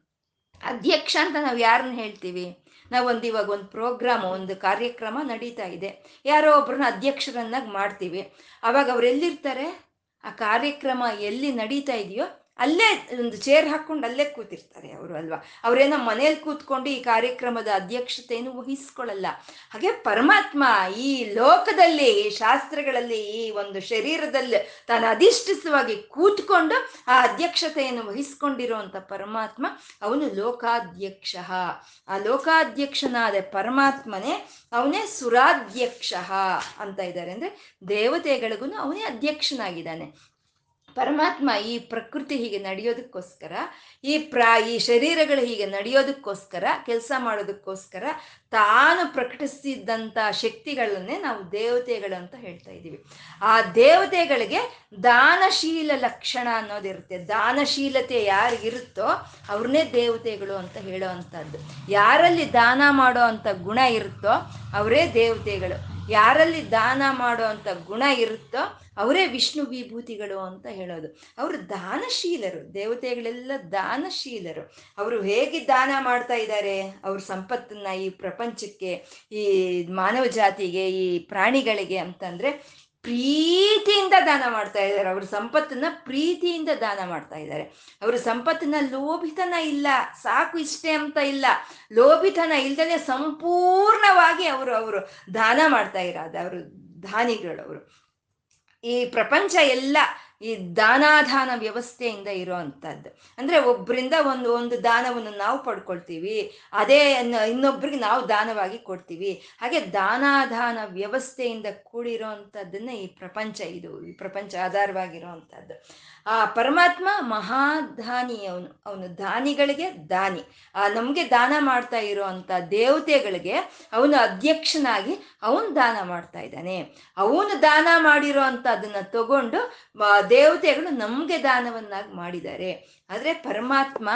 ಅಧ್ಯಕ್ಷ ಅಂತ ನಾವು ಯಾರನ್ನ ಹೇಳ್ತೀವಿ? ನಾವೊಂದು ಇವಾಗ ಒಂದು ಪ್ರೋಗ್ರಾಮ್ ಒಂದು ಕಾರ್ಯಕ್ರಮ ನಡೀತಾ ಇದೆ. ಯಾರೋ ಒಬ್ಬರನ್ನ ಅಧ್ಯಕ್ಷರನ್ನಾಗಿ ಮಾಡ್ತೀವಿ. ಅವಾಗ ಅವ್ರು ಎಲ್ಲಿರ್ತಾರೆ? ಆ ಕಾರ್ಯಕ್ರಮ ಎಲ್ಲಿ ನಡೀತಾ ಇದೆಯೋ ಅಲ್ಲೇ ಒಂದು ಚೇರ್ ಹಾಕೊಂಡು ಅಲ್ಲೇ ಕೂತಿರ್ತಾರೆ ಅವರು ಅಲ್ವಾ? ಅವರೇನೋ ಮನೇಲಿ ಕೂತ್ಕೊಂಡು ಈ ಕಾರ್ಯಕ್ರಮದ ಅಧ್ಯಕ್ಷತೆಯನ್ನು ವಹಿಸ್ಕೊಳ್ಳಲ್ಲ. ಹಾಗೆ ಪರಮಾತ್ಮ ಈ ಲೋಕದಲ್ಲಿ, ಈ ಶಾಸ್ತ್ರಗಳಲ್ಲಿ, ಈ ಒಂದು ಶರೀರದಲ್ಲಿ ತಾನು ಅಧಿಷ್ಠಿತವಾಗಿ ಕೂತ್ಕೊಂಡು ಆ ಅಧ್ಯಕ್ಷತೆಯನ್ನು ವಹಿಸ್ಕೊಂಡಿರುವಂತ ಪರಮಾತ್ಮ ಅವನು ಲೋಕಾಧ್ಯಕ್ಷ. ಆ ಲೋಕಾಧ್ಯಕ್ಷನಾದ ಪರಮಾತ್ಮನೇ ಅವನೇ ಸುರಾಧ್ಯಕ್ಷ ಅಂತ ಇದ್ದಾರೆ. ಅಂದ್ರೆ ದೇವತೆಗಳಿಗೂ ಅವನೇ ಅಧ್ಯಕ್ಷನಾಗಿದ್ದಾನೆ. ಪರಮಾತ್ಮ ಈ ಪ್ರಕೃತಿ ಹೀಗೆ ನಡೆಯೋದಕ್ಕೋಸ್ಕರ, ಈ ಪ್ರಾ, ಈ ಶರೀರಗಳು ಹೀಗೆ ನಡೆಯೋದಕ್ಕೋಸ್ಕರ, ಕೆಲಸ ಮಾಡೋದಕ್ಕೋಸ್ಕರ ತಾನು ಪ್ರಕಟಿಸಿದಂಥ ಶಕ್ತಿಗಳನ್ನೇ ನಾವು ದೇವತೆಗಳು ಅಂತ ಹೇಳ್ತಾ ಇದ್ದೀವಿ. ಆ ದೇವತೆಗಳಿಗೆ ದಾನಶೀಲ ಲಕ್ಷಣ ಅನ್ನೋದಿರುತ್ತೆ. ದಾನಶೀಲತೆ ಯಾರಿಗಿರುತ್ತೋ ಅವ್ರನ್ನೇ ದೇವತೆಗಳು ಅಂತ ಹೇಳೋ ಅಂಥದ್ದು ಯಾರಲ್ಲಿ ದಾನ ಮಾಡೋ ಅಂಥ ಗುಣ ಇರುತ್ತೋ ಅವರೇ ದೇವತೆಗಳು. ಯಾರಲ್ಲಿ ದಾನ ಮಾಡೋ ಅಂಥ ಗುಣ ಇರುತ್ತೋ ಅವರೇ ವಿಷ್ಣು ವಿಭೂತಿಗಳು ಅಂತ ಹೇಳೋದು. ಅವರು ದಾನಶೀಲರು, ದೇವತೆಗಳೆಲ್ಲ ದಾನಶೀಲರು. ಅವರು ಹೇಗೆ ದಾನ ಮಾಡ್ತಾ ಇದ್ದಾರೆ? ಅವ್ರ ಸಂಪತ್ತನ್ನ ಈ ಪ್ರಪಂಚಕ್ಕೆ, ಈ ಮಾನವ ಜಾತಿಗೆ, ಈ ಪ್ರಾಣಿಗಳಿಗೆ ಅಂತಂದ್ರೆ ಪ್ರೀತಿಯಿಂದ ದಾನ ಮಾಡ್ತಾ ಇದ್ದಾರೆ. ಅವ್ರ ಸಂಪತ್ತನ್ನ ಪ್ರೀತಿಯಿಂದ ದಾನ ಮಾಡ್ತಾ ಇದ್ದಾರೆ. ಅವ್ರ ಸಂಪತ್ತನ್ನ ಲೋಭಿತನ ಇಲ್ಲ. ಸಾಕು ಇಷ್ಟೇ ಅಂತ ಇಲ್ಲ. ಲೋಭಿತನ ಇಲ್ದನೆ ಸಂಪೂರ್ಣವಾಗಿ ಅವರು ಅವರು ದಾನ ಮಾಡ್ತಾ ಇರೋದು. ಅವರು ದಾನಿಗಳು ಅವರು ಈ ಪ್ರಪಂಚ ಎಲ್ಲ ಈ ದಾನಾಧಾನ ವ್ಯವಸ್ಥೆಯಿಂದ ಇರೋ ಅಂಥದ್ದು ಅಂದರೆ ಒಬ್ಬರಿಂದ ಒಂದು ಒಂದು ದಾನವನ್ನು ನಾವು ಪಡ್ಕೊಳ್ತೀವಿ, ಅದೇ ಇನ್ನೊಬ್ರಿಗೆ ನಾವು ದಾನವಾಗಿ ಕೊಡ್ತೀವಿ. ಹಾಗೆ ದಾನಾಧಾನ ವ್ಯವಸ್ಥೆಯಿಂದ ಕೂಡಿರೋ ಅಂಥದ್ದನ್ನ ಈ ಪ್ರಪಂಚ ಇದು, ಈ ಪ್ರಪಂಚ ಆಧಾರವಾಗಿರೋ ಆ ಪರಮಾತ್ಮ ಮಹಾದಾನಿ ಅವನು. ಅವನು ದಾನಿಗಳಿಗೆ ದಾನಿ. ಆ ನಮಗೆ ದಾನ ಮಾಡ್ತಾ ಇರೋ ದೇವತೆಗಳಿಗೆ ಅವನು ಅಧ್ಯಕ್ಷನಾಗಿ ಅವನು ದಾನ ಮಾಡ್ತಾ ಇದ್ದಾನೆ. ಅವನು ದಾನ ಮಾಡಿರೋ ಅಂತ ಅದನ್ನು ತಗೊಂಡು ದೇವತೆಗಳು ನಮಗೆ ದಾನವನ್ನಾಗಿ ಮಾಡಿದ್ದಾರೆ. ಆದರೆ ಪರಮಾತ್ಮ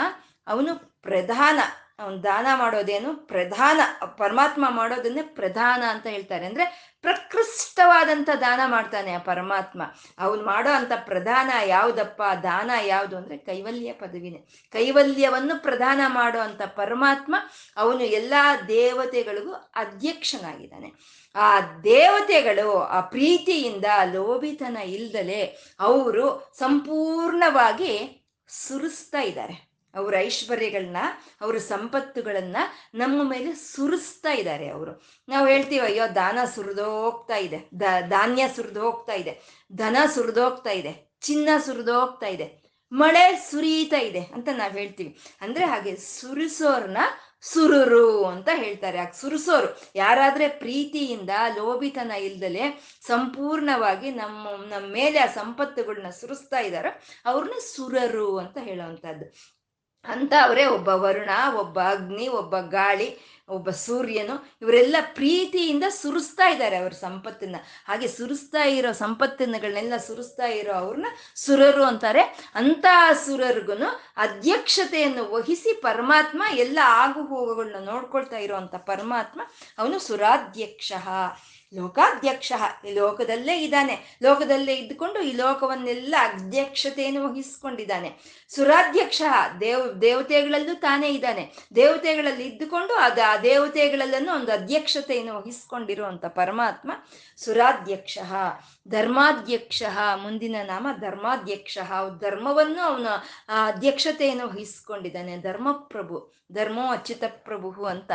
ಅವನು ಪ್ರಧಾನ. ಅವನು ದಾನ ಮಾಡೋದೇನು ಪ್ರಧಾನ, ಪರಮಾತ್ಮ ಮಾಡೋದನ್ನೇ ಪ್ರಧಾನ ಅಂತ ಹೇಳ್ತಾರೆ. ಅಂದ್ರೆ ಪ್ರಕೃಷ್ಟವಾದಂಥ ದಾನ ಮಾಡ್ತಾನೆ ಆ ಪರಮಾತ್ಮ. ಅವನು ಮಾಡೋ ಅಂಥ ಪ್ರಧಾನ ಯಾವುದಪ್ಪ? ದಾನ ಯಾವುದು ಅಂದ್ರೆ ಕೈವಲ್ಯ ಪದವಿನೇ. ಕೈವಲ್ಯವನ್ನು ಪ್ರಧಾನ ಮಾಡೋ ಅಂಥ ಪರಮಾತ್ಮ ಅವನು ಎಲ್ಲ ದೇವತೆಗಳಿಗೂ ಅಧ್ಯಕ್ಷನಾಗಿದ್ದಾನೆ. ಆ ದೇವತೆಗಳು ಆ ಪ್ರೀತಿಯಿಂದ ಲೋಭಿತನ ಇಲ್ದಲೆ ಅವರು ಸಂಪೂರ್ಣವಾಗಿ ಸುರಿಸ್ತಾ ಇದ್ದಾರೆ. ಅವರ ಐಶ್ವರ್ಯಗಳನ್ನ, ಅವರ ಸಂಪತ್ತುಗಳನ್ನ ನಮ್ಮ ಮೇಲೆ ಸುರಿಸ್ತಾ ಇದ್ದಾರೆ ಅವರು. ನಾವು ಹೇಳ್ತೀವಿ, ಅಯ್ಯೋ, ದಾನ ಸುರಿದೋಗ್ತಾ ಇದೆ. ದ, ಧಾನ್ಯ ಸುರಿದೋಗ್ತಾ ಇದೆ. ಧನ ಸುರಿದೋಗ್ತಾ ಇದೆ. ಚಿನ್ನ ಸುರಿದೋಗ್ತಾ ಇದೆ. ಮಳೆ ಸುರೀತಾ ಇದೆ ಅಂತ ನಾವು ಹೇಳ್ತೀವಿ. ಅಂದ್ರೆ ಹಾಗೆ ಸುರಿಸೋರ್ನ ಸುರುರು ಅಂತ ಹೇಳ್ತಾರೆ. ಆ ಸುರಿಸೋರು ಯಾರಾದ್ರೆ ಪ್ರೀತಿಯಿಂದ, ಲೋಭಿತನ ಇಲ್ದಲೆ ಸಂಪೂರ್ಣವಾಗಿ ನಮ್ಮ ನಮ್ಮ ಮೇಲೆ ಆ ಸಂಪತ್ತುಗಳನ್ನ ಸುರಿಸ್ತಾ ಇದ್ದಾರೋ ಅವ್ರನ್ನ ಸುರರು ಅಂತ ಹೇಳುವಂಥದ್ದು ಅಂತ ಅವರೇ ಒಬ್ಬ ವರುಣ, ಒಬ್ಬ ಅಗ್ನಿ, ಒಬ್ಬ ಗಾಳಿ, ಒಬ್ಬ ಸೂರ್ಯನು ಇವರೆಲ್ಲ ಪ್ರೀತಿಯಿಂದ ಸುರಿಸ್ತಾ ಇದ್ದಾರೆ ಅವ್ರ ಸಂಪತ್ತನ್ನ. ಹಾಗೆ ಸುರಿಸ್ತಾ ಇರೋ ಸಂಪತ್ತಿನಗಳನ್ನೆಲ್ಲ ಸುರಿಸ್ತಾ ಇರೋ ಅವ್ರನ್ನ ಸುರರು ಅಂತಾರೆ. ಅಂತ ಸುರರ್ಗು ಅಧ್ಯಕ್ಷತೆಯನ್ನು ವಹಿಸಿ ಪರಮಾತ್ಮ ಎಲ್ಲ ಆಗು ಹೋಗುಗಳನ್ನ ನೋಡ್ಕೊಳ್ತಾ ಇರುವಂತ ಪರಮಾತ್ಮ ಅವನು ಸುರಾಧ್ಯಕ್ಷ. ಲೋಕಾಧ್ಯಕ್ಷ ಈ ಲೋಕದಲ್ಲೇ ಇದ್ದಾನೆ. ಲೋಕದಲ್ಲೇ ಇದ್ದುಕೊಂಡು ಈ ಲೋಕವನ್ನೆಲ್ಲ ಅಧ್ಯಕ್ಷತೆಯನ್ನು ವಹಿಸ್ಕೊಂಡಿದ್ದಾನೆ. ಸುರಾಧ್ಯಕ್ಷ, ದೇವ್, ದೇವತೆಗಳಲ್ಲೂ ತಾನೇ ಇದ್ದಾನೆ. ದೇವತೆಗಳಲ್ಲಿ ಇದ್ದುಕೊಂಡು ಅದು ಆ ದೇವತೆಗಳಲ್ಲೂ ಒಂದು ಅಧ್ಯಕ್ಷತೆಯನ್ನು ವಹಿಸ್ಕೊಂಡಿರುವಂತ ಪರಮಾತ್ಮ ಸುರಾಧ್ಯಕ್ಷ. ಧರ್ಮಾಧ್ಯಕ್ಷ, ಮುಂದಿನ ನಾಮ ಧರ್ಮಾಧ್ಯಕ್ಷ. ಧರ್ಮವನ್ನು ಅವನ ಅಧ್ಯಕ್ಷತೆಯನ್ನು ವಹಿಸ್ಕೊಂಡಿದ್ದಾನೆ. ಧರ್ಮಪ್ರಭು, ಧರ್ಮೋ ಅಚ್ಯುತ ಪ್ರಭು ಅಂತ.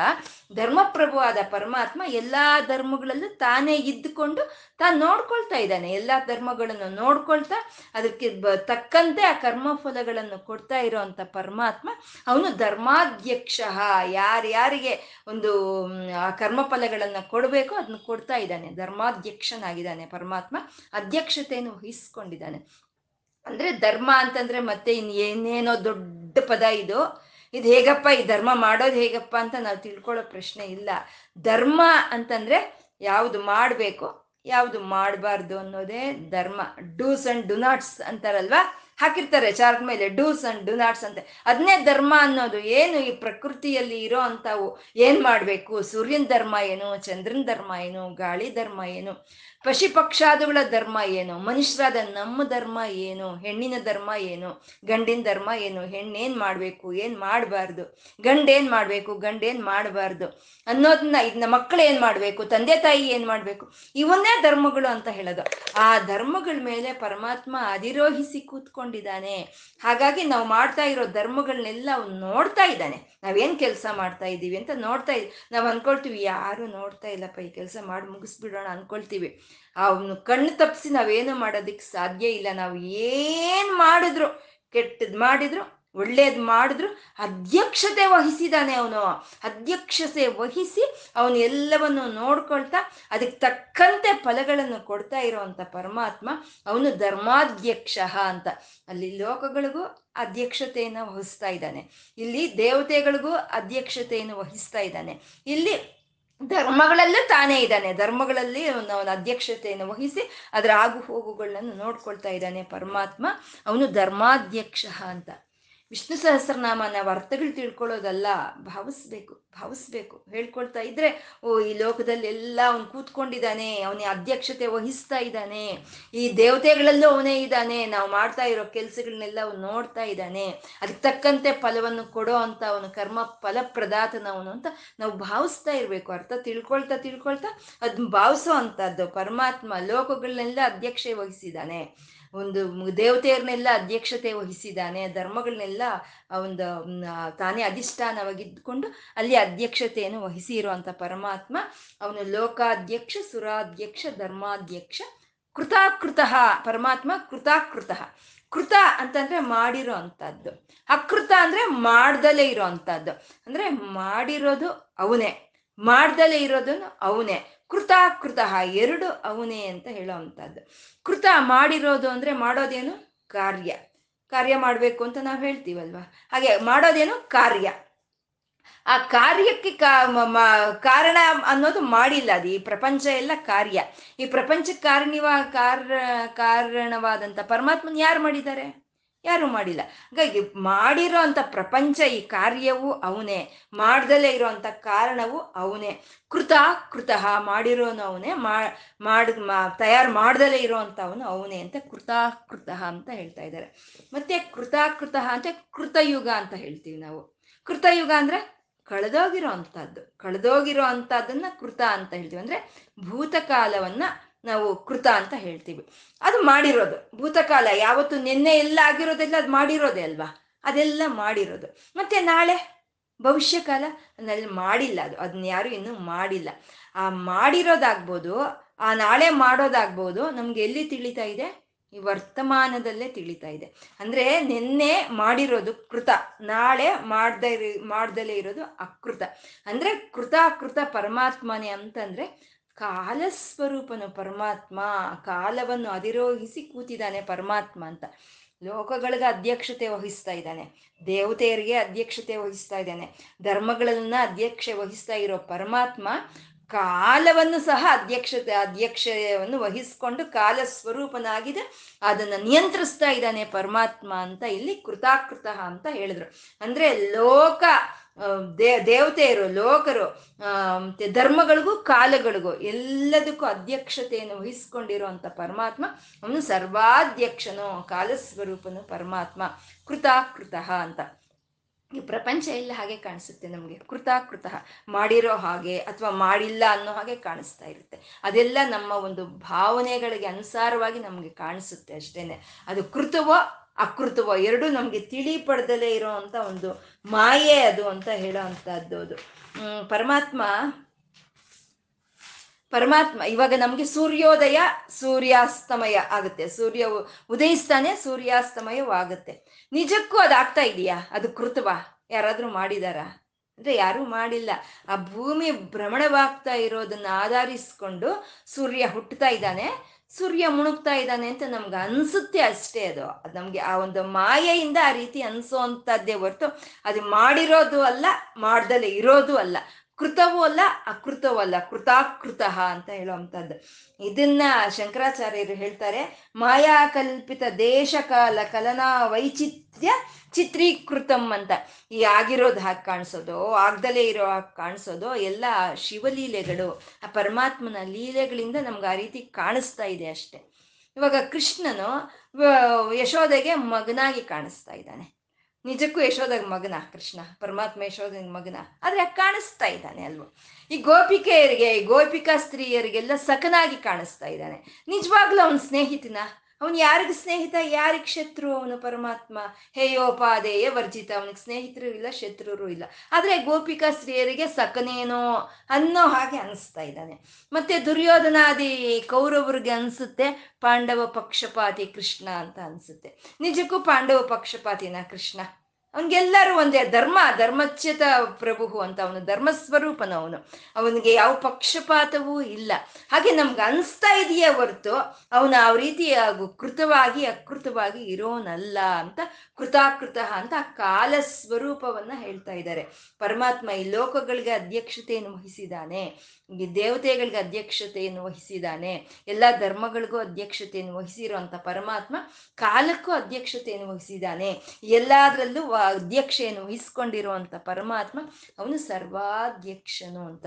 ಧರ್ಮಪ್ರಭು ಆದ ಪರಮಾತ್ಮ ಎಲ್ಲಾ ಧರ್ಮಗಳಲ್ಲೂ ತಾನೇ ಇದ್ದುಕೊಂಡು ತಾನು ನೋಡ್ಕೊಳ್ತಾ ಇದ್ದಾನೆ. ಎಲ್ಲಾ ಧರ್ಮಗಳನ್ನು ನೋಡ್ಕೊಳ್ತಾ ಅದಕ್ಕೆ ತಕ್ಕಂತೆ ಆ ಕರ್ಮಫಲಗಳನ್ನು ಕೊಡ್ತಾ ಇರೋವಂಥ ಪರಮಾತ್ಮ ಅವನು ಧರ್ಮಾಧ್ಯಕ್ಷ. ಯಾರ್ಯಾರಿಗೆ ಒಂದು, ಆ ಕರ್ಮಫಲಗಳನ್ನು ಕೊಡಬೇಕು ಅದನ್ನ ಕೊಡ್ತಾ ಇದ್ದಾನೆ. ಧರ್ಮಾಧ್ಯಕ್ಷನಾಗಿದ್ದಾನೆ ಪರಮಾತ್ಮ. ಅಧ್ಯಕ್ಷತೆಯನ್ನು ವಹಿಸ್ಕೊಂಡಿದ್ದಾನೆ. ಅಂದ್ರೆ ಧರ್ಮ ಅಂತಂದ್ರೆ ಮತ್ತೆ ಇನ್ ಏನೇನೋ ದೊಡ್ಡ ಪದ ಇದು. ಇದು ಹೇಗಪ್ಪ, ಈ ಧರ್ಮ ಮಾಡೋದು ಹೇಗಪ್ಪ ಅಂತ ನಾವು ತಿಳ್ಕೊಳ್ಳೋ ಪ್ರಶ್ನೆ ಇಲ್ಲ. ಧರ್ಮ ಅಂತಂದ್ರೆ ಯಾವುದು ಮಾಡಬೇಕು, ಯಾವುದು ಮಾಡಬಾರ್ದು ಅನ್ನೋದೇ ಧರ್ಮ. ಡೂಸ್ ಅಂಡ್ ಡು ನಾಟ್ಸ್ ಅಂತಾರಲ್ವಾ? ಹಾಕಿರ್ತಾರೆ ಚಾರ್ಟ್ ಮೇಲೆ, ಡೂಸ್ ಅಂಡ್ ಡು ನಾಟ್ಸ್ ಅಂತ. ಅದನ್ನೇ ಧರ್ಮ ಅನ್ನೋದು. ಏನು ಈ ಪ್ರಕೃತಿಯಲ್ಲಿ ಇರೋ ಅಂಥವು? ಏನು ಮಾಡಬೇಕು? ಸೂರ್ಯನ ಧರ್ಮ ಏನು, ಚಂದ್ರನ ಧರ್ಮ ಏನು, ಗಾಳಿ ಧರ್ಮ ಏನು? ಪಶು ಪಕ್ಷಾದುಗಳ ಧರ್ಮ ಏನು? ಮನುಷ್ಯರಾದ ನಮ್ಮ ಧರ್ಮ ಏನು? ಹೆಣ್ಣಿನ ಧರ್ಮ ಏನು? ಗಂಡಿನ ಧರ್ಮ ಏನು? ಹೆಣ್ಣೇನ್ ಮಾಡ್ಬೇಕು? ಏನ್ ಮಾಡಬಾರ್ದು? ಗಂಡೇನ್ ಮಾಡ್ಬೇಕು? ಗಂಡೇನ್ ಮಾಡಬಾರ್ದು? ಅನ್ನೋದನ್ನ ಇದನ್ನ ಮಕ್ಕಳು ಏನ್ ಮಾಡ್ಬೇಕು? ತಂದೆ ತಾಯಿ ಏನ್ ಮಾಡ್ಬೇಕು? ಇವನ್ನೇ ಧರ್ಮಗಳು ಅಂತ ಹೇಳೋದು. ಆ ಧರ್ಮಗಳ ಮೇಲೆ ಪರಮಾತ್ಮ ಅಧಿರೋಹಿಸಿ ಕೂತ್ಕೊಂಡಿದ್ದಾನೆ. ಹಾಗಾಗಿ ನಾವು ಮಾಡ್ತಾ ಇರೋ ಧರ್ಮಗಳನ್ನೆಲ್ಲ ಅವ್ನು ನೋಡ್ತಾ ಇದ್ದಾನೆ. ನಾವೇನ್ ಕೆಲಸ ಮಾಡ್ತಾ ಇದ್ದೀವಿ ಅಂತ ನೋಡ್ತಾ ಇದ್ದೀವಿ ನಾವು ಅನ್ಕೊಳ್ತೀವಿ, ಯಾರು ನೋಡ್ತಾ ಇಲ್ಲಪ್ಪ, ಈ ಕೆಲಸ ಮಾಡಿ ಮುಗಿಸ್ಬಿಡೋಣ ಅನ್ಕೊಳ್ತೀವಿ. ಅವನು ಕಣ್ಣು ತಪ್ಪಿಸಿ ನಾವೇನು ಮಾಡೋದಕ್ಕೆ ಸಾಧ್ಯ ಇಲ್ಲ. ನಾವು ಏನು ಮಾಡಿದ್ರು, ಕೆಟ್ಟದ್ ಮಾಡಿದ್ರು, ಒಳ್ಳೇದು ಮಾಡಿದ್ರು, ಅಧ್ಯಕ್ಷತೆ ವಹಿಸಿದಾನೆ ಅವನು. ಅಧ್ಯಕ್ಷತೆ ವಹಿಸಿ ಅವನು ಎಲ್ಲವನ್ನು ನೋಡ್ಕೊಳ್ತಾ ಅದಕ್ಕೆ ತಕ್ಕಂತೆ ಫಲಗಳನ್ನು ಕೊಡ್ತಾ ಇರೋವಂಥ ಪರಮಾತ್ಮ ಅವನು ಧರ್ಮಾಧ್ಯಕ್ಷ ಅಂತ. ಅಲ್ಲಿ ಲೋಕಗಳಿಗೂ ಅಧ್ಯಕ್ಷತೆಯನ್ನು ವಹಿಸ್ತಾ ಇದ್ದಾನೆ. ಇಲ್ಲಿ ದೇವತೆಗಳಿಗೂ ಅಧ್ಯಕ್ಷತೆಯನ್ನು ವಹಿಸ್ತಾ ಇದ್ದಾನೆ. ಇಲ್ಲಿ ಧರ್ಮಗಳಲ್ಲೂ ತಾನೇ ಇದ್ದಾನೆ. ಧರ್ಮಗಳಲ್ಲಿ ಅವನ ಅಧ್ಯಕ್ಷತೆಯನ್ನು ವಹಿಸಿ ಅದರ ಆಗು ಹೋಗುಗಳನ್ನು ನೋಡ್ಕೊಳ್ತಾ ಇದ್ದಾನೆ ಪರಮಾತ್ಮ. ಅವನು ಧರ್ಮಾಧ್ಯಕ್ಷ ಅಂತ. ವಿಷ್ಣು ಸಹಸ್ರನಾಮ ನಾವು ಅರ್ಥಗಳು ತಿಳ್ಕೊಳ್ಳೋದಲ್ಲ, ಭಾವಿಸ್ಬೇಕು ಭಾವಿಸ್ಬೇಕು. ಹೇಳ್ಕೊಳ್ತಾ ಇದ್ರೆ, ಓ, ಈ ಲೋಕದಲ್ಲಿ ಎಲ್ಲ ಅವನು ಕೂತ್ಕೊಂಡಿದ್ದಾನೆ, ಅವನ ಅಧ್ಯಕ್ಷತೆ ವಹಿಸ್ತಾ ಇದ್ದಾನೆ, ಈ ದೇವತೆಗಳಲ್ಲೂ ಅವನೇ ಇದ್ದಾನೆ, ನಾವು ಮಾಡ್ತಾ ಇರೋ ಕೆಲಸಗಳನ್ನೆಲ್ಲ ಅವನು ನೋಡ್ತಾ ಇದ್ದಾನೆ, ಅದಕ್ಕೆ ತಕ್ಕಂತೆ ಫಲವನ್ನು ಕೊಡೋ ಅಂತ ಅವನು ಕರ್ಮ ಫಲಪ್ರದಾತನವನು ಅಂತ ನಾವು ಭಾವಿಸ್ತಾ ಇರಬೇಕು. ಅರ್ಥ ತಿಳ್ಕೊಳ್ತಾ ತಿಳ್ಕೊಳ್ತಾ ಅದನ್ನ ಭಾವಿಸೋ ಅಂತದ್ದು ಪರಮಾತ್ಮ ಲೋಕಗಳನ್ನೆಲ್ಲ ಅಧ್ಯಕ್ಷೆ ವಹಿಸಿದ್ದಾನೆ. ಒಂದು ದೇವತೆಯರನ್ನೆಲ್ಲ ಅಧ್ಯಕ್ಷತೆ ವಹಿಸಿದ್ದಾನೆ. ಧರ್ಮಗಳನ್ನೆಲ್ಲ ಒಂದು ತಾನೇ ಅಧಿಷ್ಠಾನವಾಗಿದ್ದುಕೊಂಡು ಅಲ್ಲಿ ಅಧ್ಯಕ್ಷತೆಯನ್ನು ವಹಿಸಿ ಇರುವಂಥ ಪರಮಾತ್ಮ ಅವನು ಲೋಕಾಧ್ಯಕ್ಷ, ಸುರಾಧ್ಯಕ್ಷ, ಧರ್ಮಾಧ್ಯಕ್ಷ, ಕೃತಾಕೃತ, ಪರಮಾತ್ಮ ಕೃತಾಕೃತ. ಕೃತ ಅಂತಂದ್ರೆ ಮಾಡಿರೋ ಅಂಥದ್ದು ಅಕೃತ ಅಂದ್ರೆ ಮಾಡ್ದಲೇ ಇರೋ ಅಂಥದ್ದು ಅಂದ್ರೆ ಮಾಡಿರೋದು ಅವನೇ. ಮಾಡ್ದಲೇ ಇರೋದನ್ನು ಅವನೇ. ಕೃತಾಕೃತ ಎರಡು ಅವನೇ ಅಂತ ಹೇಳೋ ಅಂತದ್ದು ಕೃತ ಮಾಡಿರೋದು ಅಂದ್ರೆ ಮಾಡೋದೇನು? ಕಾರ್ಯ. ಕಾರ್ಯ ಮಾಡಬೇಕು ಅಂತ ನಾವು ಹೇಳ್ತೀವಲ್ವಾ? ಹಾಗೆ ಮಾಡೋದೇನು? ಕಾರ್ಯ. ಆ ಕಾರ್ಯಕ್ಕೆ ಕಾರಣ ಅನ್ನೋದು ಮಾಡಿಲ್ಲ ಅದು. ಈ ಪ್ರಪಂಚ ಎಲ್ಲ ಕಾರ್ಯ. ಈ ಪ್ರಪಂಚಕ್ಕೆ ಕಾರಣವ ಕಾರ ಕಾರಣವಾದಂಥ ಪರಮಾತ್ಮನ ಯಾರು ಮಾಡಿದ್ದಾರೆ? ಯಾರು ಮಾಡಿಲ್ಲ. ಹಾಗಾಗಿ ಮಾಡಿರೋ ಅಂತ ಪ್ರಪಂಚ ಈ ಕಾರ್ಯವು ಅವನೇ. ಮಾಡ್ದಲೇ ಇರೋಂಥ ಕಾರಣವು ಅವನೇ. ಕೃತ ಕೃತಃ ಮಾಡಿರೋನು ಅವನೇ. ಮಾಡ್ ತಯಾರು ಮಾಡ್ದಲೇ ಇರೋ ಅವನು ಅಂತ ಕೃತಾಕೃತ ಅಂತ ಹೇಳ್ತಾ ಇದ್ದಾರೆ. ಮತ್ತೆ ಕೃತಾಕೃತ ಅಂತ ಕೃತಯುಗ ಅಂತ ಹೇಳ್ತೀವಿ ನಾವು. ಕೃತಯುಗ ಅಂದ್ರೆ ಕಳೆದೋಗಿರೋ ಅಂಥದ್ದು ಕಳೆದೋಗಿರೋ ಅಂಥದ್ದನ್ನ ಕೃತ ಅಂತ ಹೇಳ್ತೀವಿ. ಅಂದ್ರೆ ಭೂತಕಾಲವನ್ನ ನಾವು ಕೃತ ಅಂತ ಹೇಳ್ತೀವಿ. ಅದು ಮಾಡಿರೋದು. ಭೂತಕಾಲ ಯಾವತ್ತು ನಿನ್ನೆ ಎಲ್ಲ ಆಗಿರೋದೆಲ್ಲ ಅದು ಮಾಡಿರೋದೆ ಅಲ್ವಾ? ಅದೆಲ್ಲ ಮಾಡಿರೋದು. ಮತ್ತೆ ನಾಳೆ? ಭವಿಷ್ಯಕಾಲ? ಅದನ್ನೆಲ್ಲ ಮಾಡಿಲ್ಲ ಅದು. ಅದನ್ನ ಯಾರು ಇನ್ನೂ ಮಾಡಿಲ್ಲ. ಆ ಮಾಡಿರೋದಾಗ್ಬೋದು, ಆ ನಾಳೆ ಮಾಡೋದಾಗ್ಬೋದು, ನಮ್ಗೆ ಎಲ್ಲಿ ತಿಳಿತಾ ಇದೆ? ಈ ವರ್ತಮಾನದಲ್ಲೇ ತಿಳಿತಾ ಇದೆ. ಅಂದ್ರೆ ನಿನ್ನೆ ಮಾಡಿರೋದು ಕೃತ. ನಾಳೆ ಮಾಡ್ದೇ ಮಾಡ್ದಲೇ ಇರೋದು ಅಕೃತ. ಅಂದ್ರೆ ಕೃತ ಅಕೃತ ಪರಮಾತ್ಮನೇ ಅಂತಂದ್ರೆ ಕಾಲಸ್ವರೂಪನು ಪರಮಾತ್ಮ, ಕಾಲವನ್ನು ಅಧಿರೋಹಿಸಿ ಕೂತಿದ್ದಾನೆ ಪರಮಾತ್ಮ ಅಂತ. ಲೋಕಗಳಿಗೆ ಅಧ್ಯಕ್ಷತೆ ವಹಿಸ್ತಾ ಇದ್ದಾನೆ. ದೇವತೆಯರಿಗೆ ಅಧ್ಯಕ್ಷತೆ ವಹಿಸ್ತಾ ಇದ್ದಾನೆ. ಧರ್ಮಗಳನ್ನ ಅಧ್ಯಕ್ಷೆ ವಹಿಸ್ತಾ ಇರೋ ಪರಮಾತ್ಮ ಕಾಲವನ್ನು ಸಹ ಅಧ್ಯಕ್ಷತೆ ಅಧ್ಯಕ್ಷವನ್ನು ವಹಿಸ್ಕೊಂಡು ಕಾಲ ಸ್ವರೂಪನಾಗಿದೆ ಅದನ್ನು ನಿಯಂತ್ರಿಸ್ತಾ ಇದ್ದಾನೆ ಪರಮಾತ್ಮ ಅಂತ ಇಲ್ಲಿ ಕೃತಾಕೃತ ಅಂತ ಹೇಳಿದ್ರು. ಅಂದ್ರೆ ಲೋಕ ದೇ, ದೇವತೆಯರು, ಲೋಕರು ಧರ್ಮಗಳಿಗೂ ಕಾಲಗಳಿಗೂ ಎಲ್ಲದಕ್ಕೂ ಅಧ್ಯಕ್ಷತೆಯನ್ನು ವಹಿಸ್ಕೊಂಡಿರುವಂಥ ಪರಮಾತ್ಮ, ಅವನು ಸರ್ವಾಧ್ಯಕ್ಷನು ಕಾಲಸ್ವರೂಪನು ಪರಮಾತ್ಮ, ಕೃತಾಕೃತಃ ಅಂತ. ಈ ಪ್ರಪಂಚ ಎಲ್ಲ ಹಾಗೆ ಕಾಣಿಸುತ್ತೆ ನಮಗೆ, ಕೃತಾಕೃತ ಮಾಡಿರೋ ಹಾಗೆ ಅಥವಾ ಮಾಡಿಲ್ಲ ಅನ್ನೋ ಹಾಗೆ ಕಾಣಿಸ್ತಾ ಇರುತ್ತೆ. ಅದೆಲ್ಲ ನಮ್ಮ ಒಂದು ಭಾವನೆಗಳಿಗೆ ಅನುಸಾರವಾಗಿ ನಮಗೆ ಕಾಣಿಸುತ್ತೆ ಅಷ್ಟೇನೆ. ಅದು ಕೃತವೋ ಅಕೃತವೋ, ಎರಡೂ ನಮಗೆ ತಿಳಿ ಪಡೆದಲೇ ಇರೋ ಅಂತ ಒಂದು ಮಾಯೆ ಅದು ಅಂತ ಹೇಳೋ ಅಂಥದ್ದು ಅದು. ಪರಮಾತ್ಮ ಪರಮಾತ್ಮ, ಇವಾಗ ನಮಗೆ ಸೂರ್ಯೋದಯ ಸೂರ್ಯಾಸ್ತಮಯ ಆಗುತ್ತೆ. ಸೂರ್ಯ ಉದಯಿಸ್ತಾನೆ, ಸೂರ್ಯಾಸ್ತಮಯವಾಗುತ್ತೆ. ನಿಜಕ್ಕೂ ಅದು ಆಗ್ತಾ ಇದೆಯಾ? ಅದು ಕೃತವ? ಯಾರಾದರೂ ಮಾಡಿದಾರ? ಅಂದ್ರೆ ಯಾರೂ ಮಾಡಿಲ್ಲ. ಆ ಭೂಮಿ ಭ್ರಮಣವಾಗ್ತಾ ಇರೋದನ್ನ ಆಧರಿಸ್ಕೊಂಡು ಸೂರ್ಯ ಹುಟ್ಟುತ್ತಾ ಇದ್ದಾನೆ. ಸೂರ್ಯ ಮುಣುಗ್ತಾ ಇದ್ದಾನೆ ಅಂತ ನಮ್ಗೆ ಅನ್ಸುತ್ತೆ ಅಷ್ಟೇ ಅದು. ಅದು ನಮ್ಗೆ ಆ ಒಂದು ಮಾಯೆಯಿಂದ ಆ ರೀತಿ ಅನ್ಸೋ ಅಂತದ್ದೇ ಹೊರತು ಅದು ಮಾಡಿರೋದು ಅಲ್ಲ, ಮಾಡ್ದಲೇ ಇರೋದು ಅಲ್ಲ. ಕೃತವೂ ಅಲ್ಲ, ಅಕೃತವೂ ಅಲ್ಲ. ಕೃತಾಕೃತ ಅಂತ ಹೇಳುವಂಥದ್ದು. ಇದನ್ನ ಶಂಕರಾಚಾರ್ಯರು ಹೇಳ್ತಾರೆ, ಮಾಯಾಕಲ್ಪಿತ ದೇಶಕಾಲ ಕಲನಾ ಚಿತ್ರೀಕೃತಂ ಅಂತ. ಈ ಆಗಿರೋದು ಹಾಗೆ ಕಾಣಿಸೋದು, ಆಗ್ದಲೇ ಇರೋ ಹಾಗೆ ಕಾಣಿಸೋದು, ಎಲ್ಲ ಶಿವಲೀಲೆಗಳು, ಆ ಪರಮಾತ್ಮನ ಲೀಲೆಗಳಿಂದ ನಮ್ಗೆ ಆ ರೀತಿ ಕಾಣಿಸ್ತಾ ಇದೆ ಅಷ್ಟೆ. ಇವಾಗ ಕೃಷ್ಣನು ಯಶೋದೆಗೆ ಮಗನಾಗಿ ಕಾಣಿಸ್ತಾ ಇದ್ದಾನೆ. ನಿಜಕ್ಕೂ ಯಶೋದಾಗ ಮಗನ, ಕೃಷ್ಣ? ಪರಮಾತ್ಮ ಯಶೋದ ಮಗನ? ಆದ್ರೆ ಕಾಣಿಸ್ತಾ ಇದ್ದಾನೆ ಅಲ್ವ? ಈ ಗೋಪಿಕೆಯರಿಗೆ ಗೋಪಿಕಾ ಸ್ತ್ರೀಯರಿಗೆಲ್ಲ ಸಕನಾಗಿ ಕಾಣಿಸ್ತಾ ಇದ್ದಾನೆ. ನಿಜವಾಗ್ಲೂ ಅವನ ಸ್ನೇಹಿತನ? ಅವನು ಯಾರಿಗೆ ಸ್ನೇಹಿತ, ಯಾರಿಗೆ ಶತ್ರು? ಅವನು ಪರಮಾತ್ಮ. ಹೇಯೋಪಾದೇಯ ವರ್ಜಿತ. ಅವನಿಗೆ ಸ್ನೇಹಿತರು ಇಲ್ಲ, ಶತ್ರುರು ಇಲ್ಲ. ಆದ್ರೆ ಗೋಪಿಕಾ ಸ್ತ್ರೀಯರಿಗೆ ಸಕನೇನೋ ಅನ್ನೋ ಹಾಗೆ ಅನಿಸ್ತಾ ಇದ್ದಾನೆ. ಮತ್ತೆ ದುರ್ಯೋಧನಾದಿ ಕೌರವರಿಗೆ ಅನ್ಸುತ್ತೆ, ಪಾಂಡವ ಪಕ್ಷಪಾತಿ ಕೃಷ್ಣ ಅಂತ ಅನ್ಸುತ್ತೆ. ನಿಜಕ್ಕೂ ಪಾಂಡವ ಪಕ್ಷಪಾತಿನ ಕೃಷ್ಣ. ಅವನಿಗೆಲ್ಲರೂ ಒಂದೇ ಧರ್ಮ, ಧರ್ಮಚ್ಯತ ಪ್ರಭು ಅಂತ ಅವನು, ಧರ್ಮಸ್ವರೂಪನ ಅವನು. ಅವನಿಗೆ ಯಾವ ಪಕ್ಷಪಾತವೂ ಇಲ್ಲ. ಹಾಗೆ ನಮ್ಗೆ ಅನಿಸ್ತಾ ಇದೆಯೇ ಹೊರತು ಅವನು ಆ ರೀತಿ ಕೃತವಾಗಿ, ಅಕೃತವಾಗಿ ಇರೋನಲ್ಲ ಅಂತ, ಕೃತಾಕೃತ ಅಂತ ಕಾಲ ಸ್ವರೂಪವನ್ನ ಹೇಳ್ತಾ ಇದ್ದಾರೆ. ಪರಮಾತ್ಮ ಈ ಲೋಕಗಳಿಗೆ ಅಧ್ಯಕ್ಷತೆಯನ್ನು ವಹಿಸಿದ್ದಾನೆ. ಈ ದೇವತೆಗಳಿಗೆ ಅಧ್ಯಕ್ಷತೆಯನ್ನು ವಹಿಸಿದ್ದಾನೆ. ಎಲ್ಲ ಧರ್ಮಗಳಿಗೂ ಅಧ್ಯಕ್ಷತೆಯನ್ನು ವಹಿಸಿರುವಂತ ಪರಮಾತ್ಮ ಕಾಲಕ್ಕೂ ಅಧ್ಯಕ್ಷತೆಯನ್ನು ವಹಿಸಿದ್ದಾನೆ. ಎಲ್ಲದರಲ್ಲೂ ಅಧ್ಯಕ್ಷೆಯನ್ನು ವಹಿಸ್ಕೊಂಡಿರುವಂತ ಪರಮಾತ್ಮ, ಅವನು ಸರ್ವಾಧ್ಯಕ್ಷನು ಅಂತ.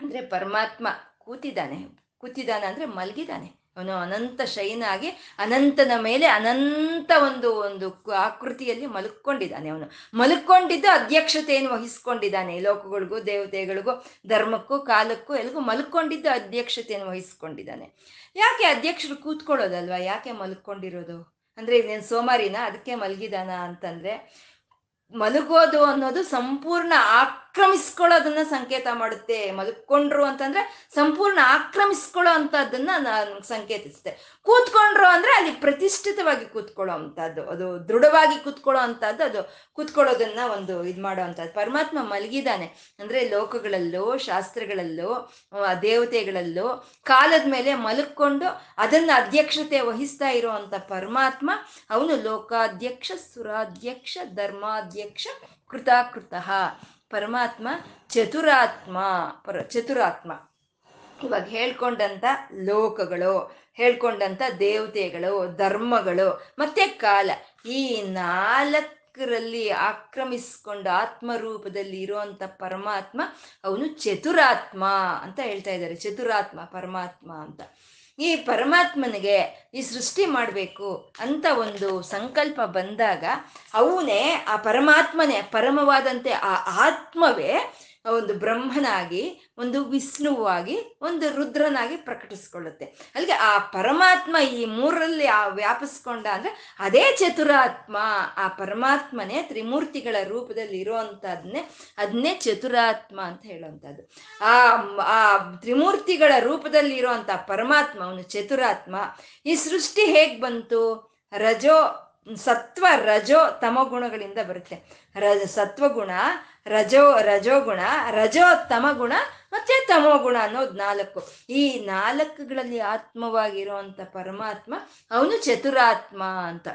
ಅಂದ್ರೆ ಪರಮಾತ್ಮ ಕೂತಿದ್ದಾನೆ ಕೂತಿದ್ದಾನೆ ಅಂದ್ರೆ ಮಲಗಿದ್ದಾನೆ. ಅವನು ಅನಂತ ಶೈನಾಗಿ ಅನಂತನ ಮೇಲೆ ಅನಂತ ಒಂದು ಒಂದು ಆಕೃತಿಯಲ್ಲಿ ಮಲ್ಕೊಂಡಿದ್ದಾನೆ ಅವನು. ಮಲ್ಕೊಂಡಿದ್ದು ಅಧ್ಯಕ್ಷತೆಯನ್ನು ವಹಿಸ್ಕೊಂಡಿದ್ದಾನೆ ಲೋಕಗಳಿಗೂ, ದೇವತೆಗಳಿಗೂ, ಧರ್ಮಕ್ಕೂ, ಕಾಲಕ್ಕೂ ಎಲ್ಗೂ ಮಲ್ಕೊಂಡಿದ್ದು ಅಧ್ಯಕ್ಷತೆಯನ್ನು ವಹಿಸ್ಕೊಂಡಿದ್ದಾನೆ. ಯಾಕೆ ಅಧ್ಯಕ್ಷರು ಕೂತ್ಕೊಳ್ಳೋದಲ್ವಾ? ಯಾಕೆ ಮಲ್ಕೊಂಡಿರೋದು ಅಂದ್ರೆ ಇನ್ನೇನು ಸೋಮಾರಿನ ಅದಕ್ಕೆ ಮಲಗಿದಾನ ಅಂತಂದ್ರೆ ಮಲಗೋದು ಅನ್ನೋದು ಸಂಪೂರ್ಣ ಆಕ್ರಮಿಸ್ಕೊಳ್ಳೋದನ್ನ ಸಂಕೇತ ಮಾಡುತ್ತೆ. ಮಲ್ಕೊಂಡ್ರು ಅಂತಂದ್ರೆ ಸಂಪೂರ್ಣ ಆಕ್ರಮಿಸ್ಕೊಳ್ಳೋ ಅಂತದನ್ನ ನಾನು ಸಂಕೇತಿಸುತ್ತೆ ಕೂತ್ಕೊಂಡ್ರು ಅಂದ್ರೆ ಅಲ್ಲಿ ಪ್ರತಿಷ್ಠಿತವಾಗಿ ಕೂತ್ಕೊಳ್ಳೋ ಅಂತದ್ದು. ಅದು ದೃಢವಾಗಿ ಕೂತ್ಕೊಳ್ಳೋ ಅಂತದ್ದು. ಅದು ಕೂತ್ಕೊಳ್ಳೋದನ್ನ ಒಂದು ಇದು ಮಾಡೋ ಅಂತದ್ದು. ಪರಮಾತ್ಮ ಮಲಗಿದಾನೆ. ಅಂದ್ರೆ ಲೋಕಗಳಲ್ಲೂ, ಶಾಸ್ತ್ರಗಳಲ್ಲೂ ದೇವತೆಗಳಲ್ಲೂ, ಕಾಲದ ಮೇಲೆ ಮಲಕ್ಕೊಂಡು ಅದನ್ನ ಅಧ್ಯಕ್ಷತೆ ವಹಿಸ್ತಾ ಇರುವಂತ ಪರಮಾತ್ಮ ಅವನು ಲೋಕಾಧ್ಯಕ್ಷ, ಸುರಾಧ್ಯಕ್ಷ, ಧರ್ಮಾಧ್ಯಕ್ಷ, ಕೃತಾಕೃತ. ಪರಮಾತ್ಮ ಚತುರಾತ್ಮ, ಪರ, ಚತುರಾತ್ಮ. ಇವಾಗ ಹೇಳ್ಕೊಂಡಂತ ಲೋಕಗಳು, ಹೇಳ್ಕೊಂಡಂತ ದೇವತೆಗಳು, ಧರ್ಮಗಳು, ಮತ್ತೆ ಕಾಲ. ಈ ನಾಲ್ಕರಲ್ಲಿ ಆಕ್ರಮಿಸ್ಕೊಂಡ ಆತ್ಮರೂಪದಲ್ಲಿ ಇರುವಂತ ಪರಮಾತ್ಮ, ಅವನು ಚತುರಾತ್ಮ ಅಂತ ಹೇಳ್ತಾ ಇದ್ದಾರೆ. ಚತುರಾತ್ಮ, ಪರಮಾತ್ಮ ಅಂತ. ಈ ಪರಮಾತ್ಮನಿಗೆ ಈ ಸೃಷ್ಟಿ ಮಾಡಬೇಕು ಅಂತ ಒಂದು ಸಂಕಲ್ಪ ಬಂದಾಗ ಅವನೇ ಆ ಪರಮಾತ್ಮನೇ, ಪರಮವಾದಂತೆ ಆ ಆತ್ಮವೇ ಒಂದು ಬ್ರಹ್ಮನಾಗಿ, ಒಂದು ವಿಷ್ಣುವಾಗಿ, ಒಂದು ರುದ್ರನಾಗಿ ಪ್ರಕಟಿಸ್ಕೊಳ್ಳುತ್ತೆ. ಅಲ್ಲಿಗೆ ಆ ಪರಮಾತ್ಮ ಈ ಮೂರರಲ್ಲಿ ಆ ವ್ಯಾಪಿಸ್ಕೊಂಡ ಅಂದ್ರೆ ಅದೇ ಚತುರಾತ್ಮ. ಆ ಪರಮಾತ್ಮನೇ ತ್ರಿಮೂರ್ತಿಗಳ ರೂಪದಲ್ಲಿ ಇರುವಂತಹದ್ನೇ ಅದನ್ನೇ ಚತುರಾತ್ಮ ಅಂತ ಹೇಳುವಂಥದ್ದು ಆ ಆ ತ್ರಿಮೂರ್ತಿಗಳ ರೂಪದಲ್ಲಿ ಇರುವಂತ ಪರಮಾತ್ಮ, ಅವನು ಚತುರಾತ್ಮ. ಈ ಸೃಷ್ಟಿ ಹೇಗ್ ಬಂತು? ರಜೋ, ಸತ್ವ ರಜೋ ತಮಗುಣಗಳಿಂದ ಬರುತ್ತೆ. ರಜ, ಸತ್ವಗುಣ ರಜೋ, ರಜೋಗುಣ ರಜೋ ತಮಗುಣ ಮತ್ತೆ ತಮೋಗುಣ ಅನ್ನೋದು ನಾಲ್ಕು. ಈ ನಾಲ್ಕುಗಳಲ್ಲಿ ಆತ್ಮವಾಗಿರುವಂತ ಪರಮಾತ್ಮ ಅವನು ಚತುರಾತ್ಮ ಅಂತ.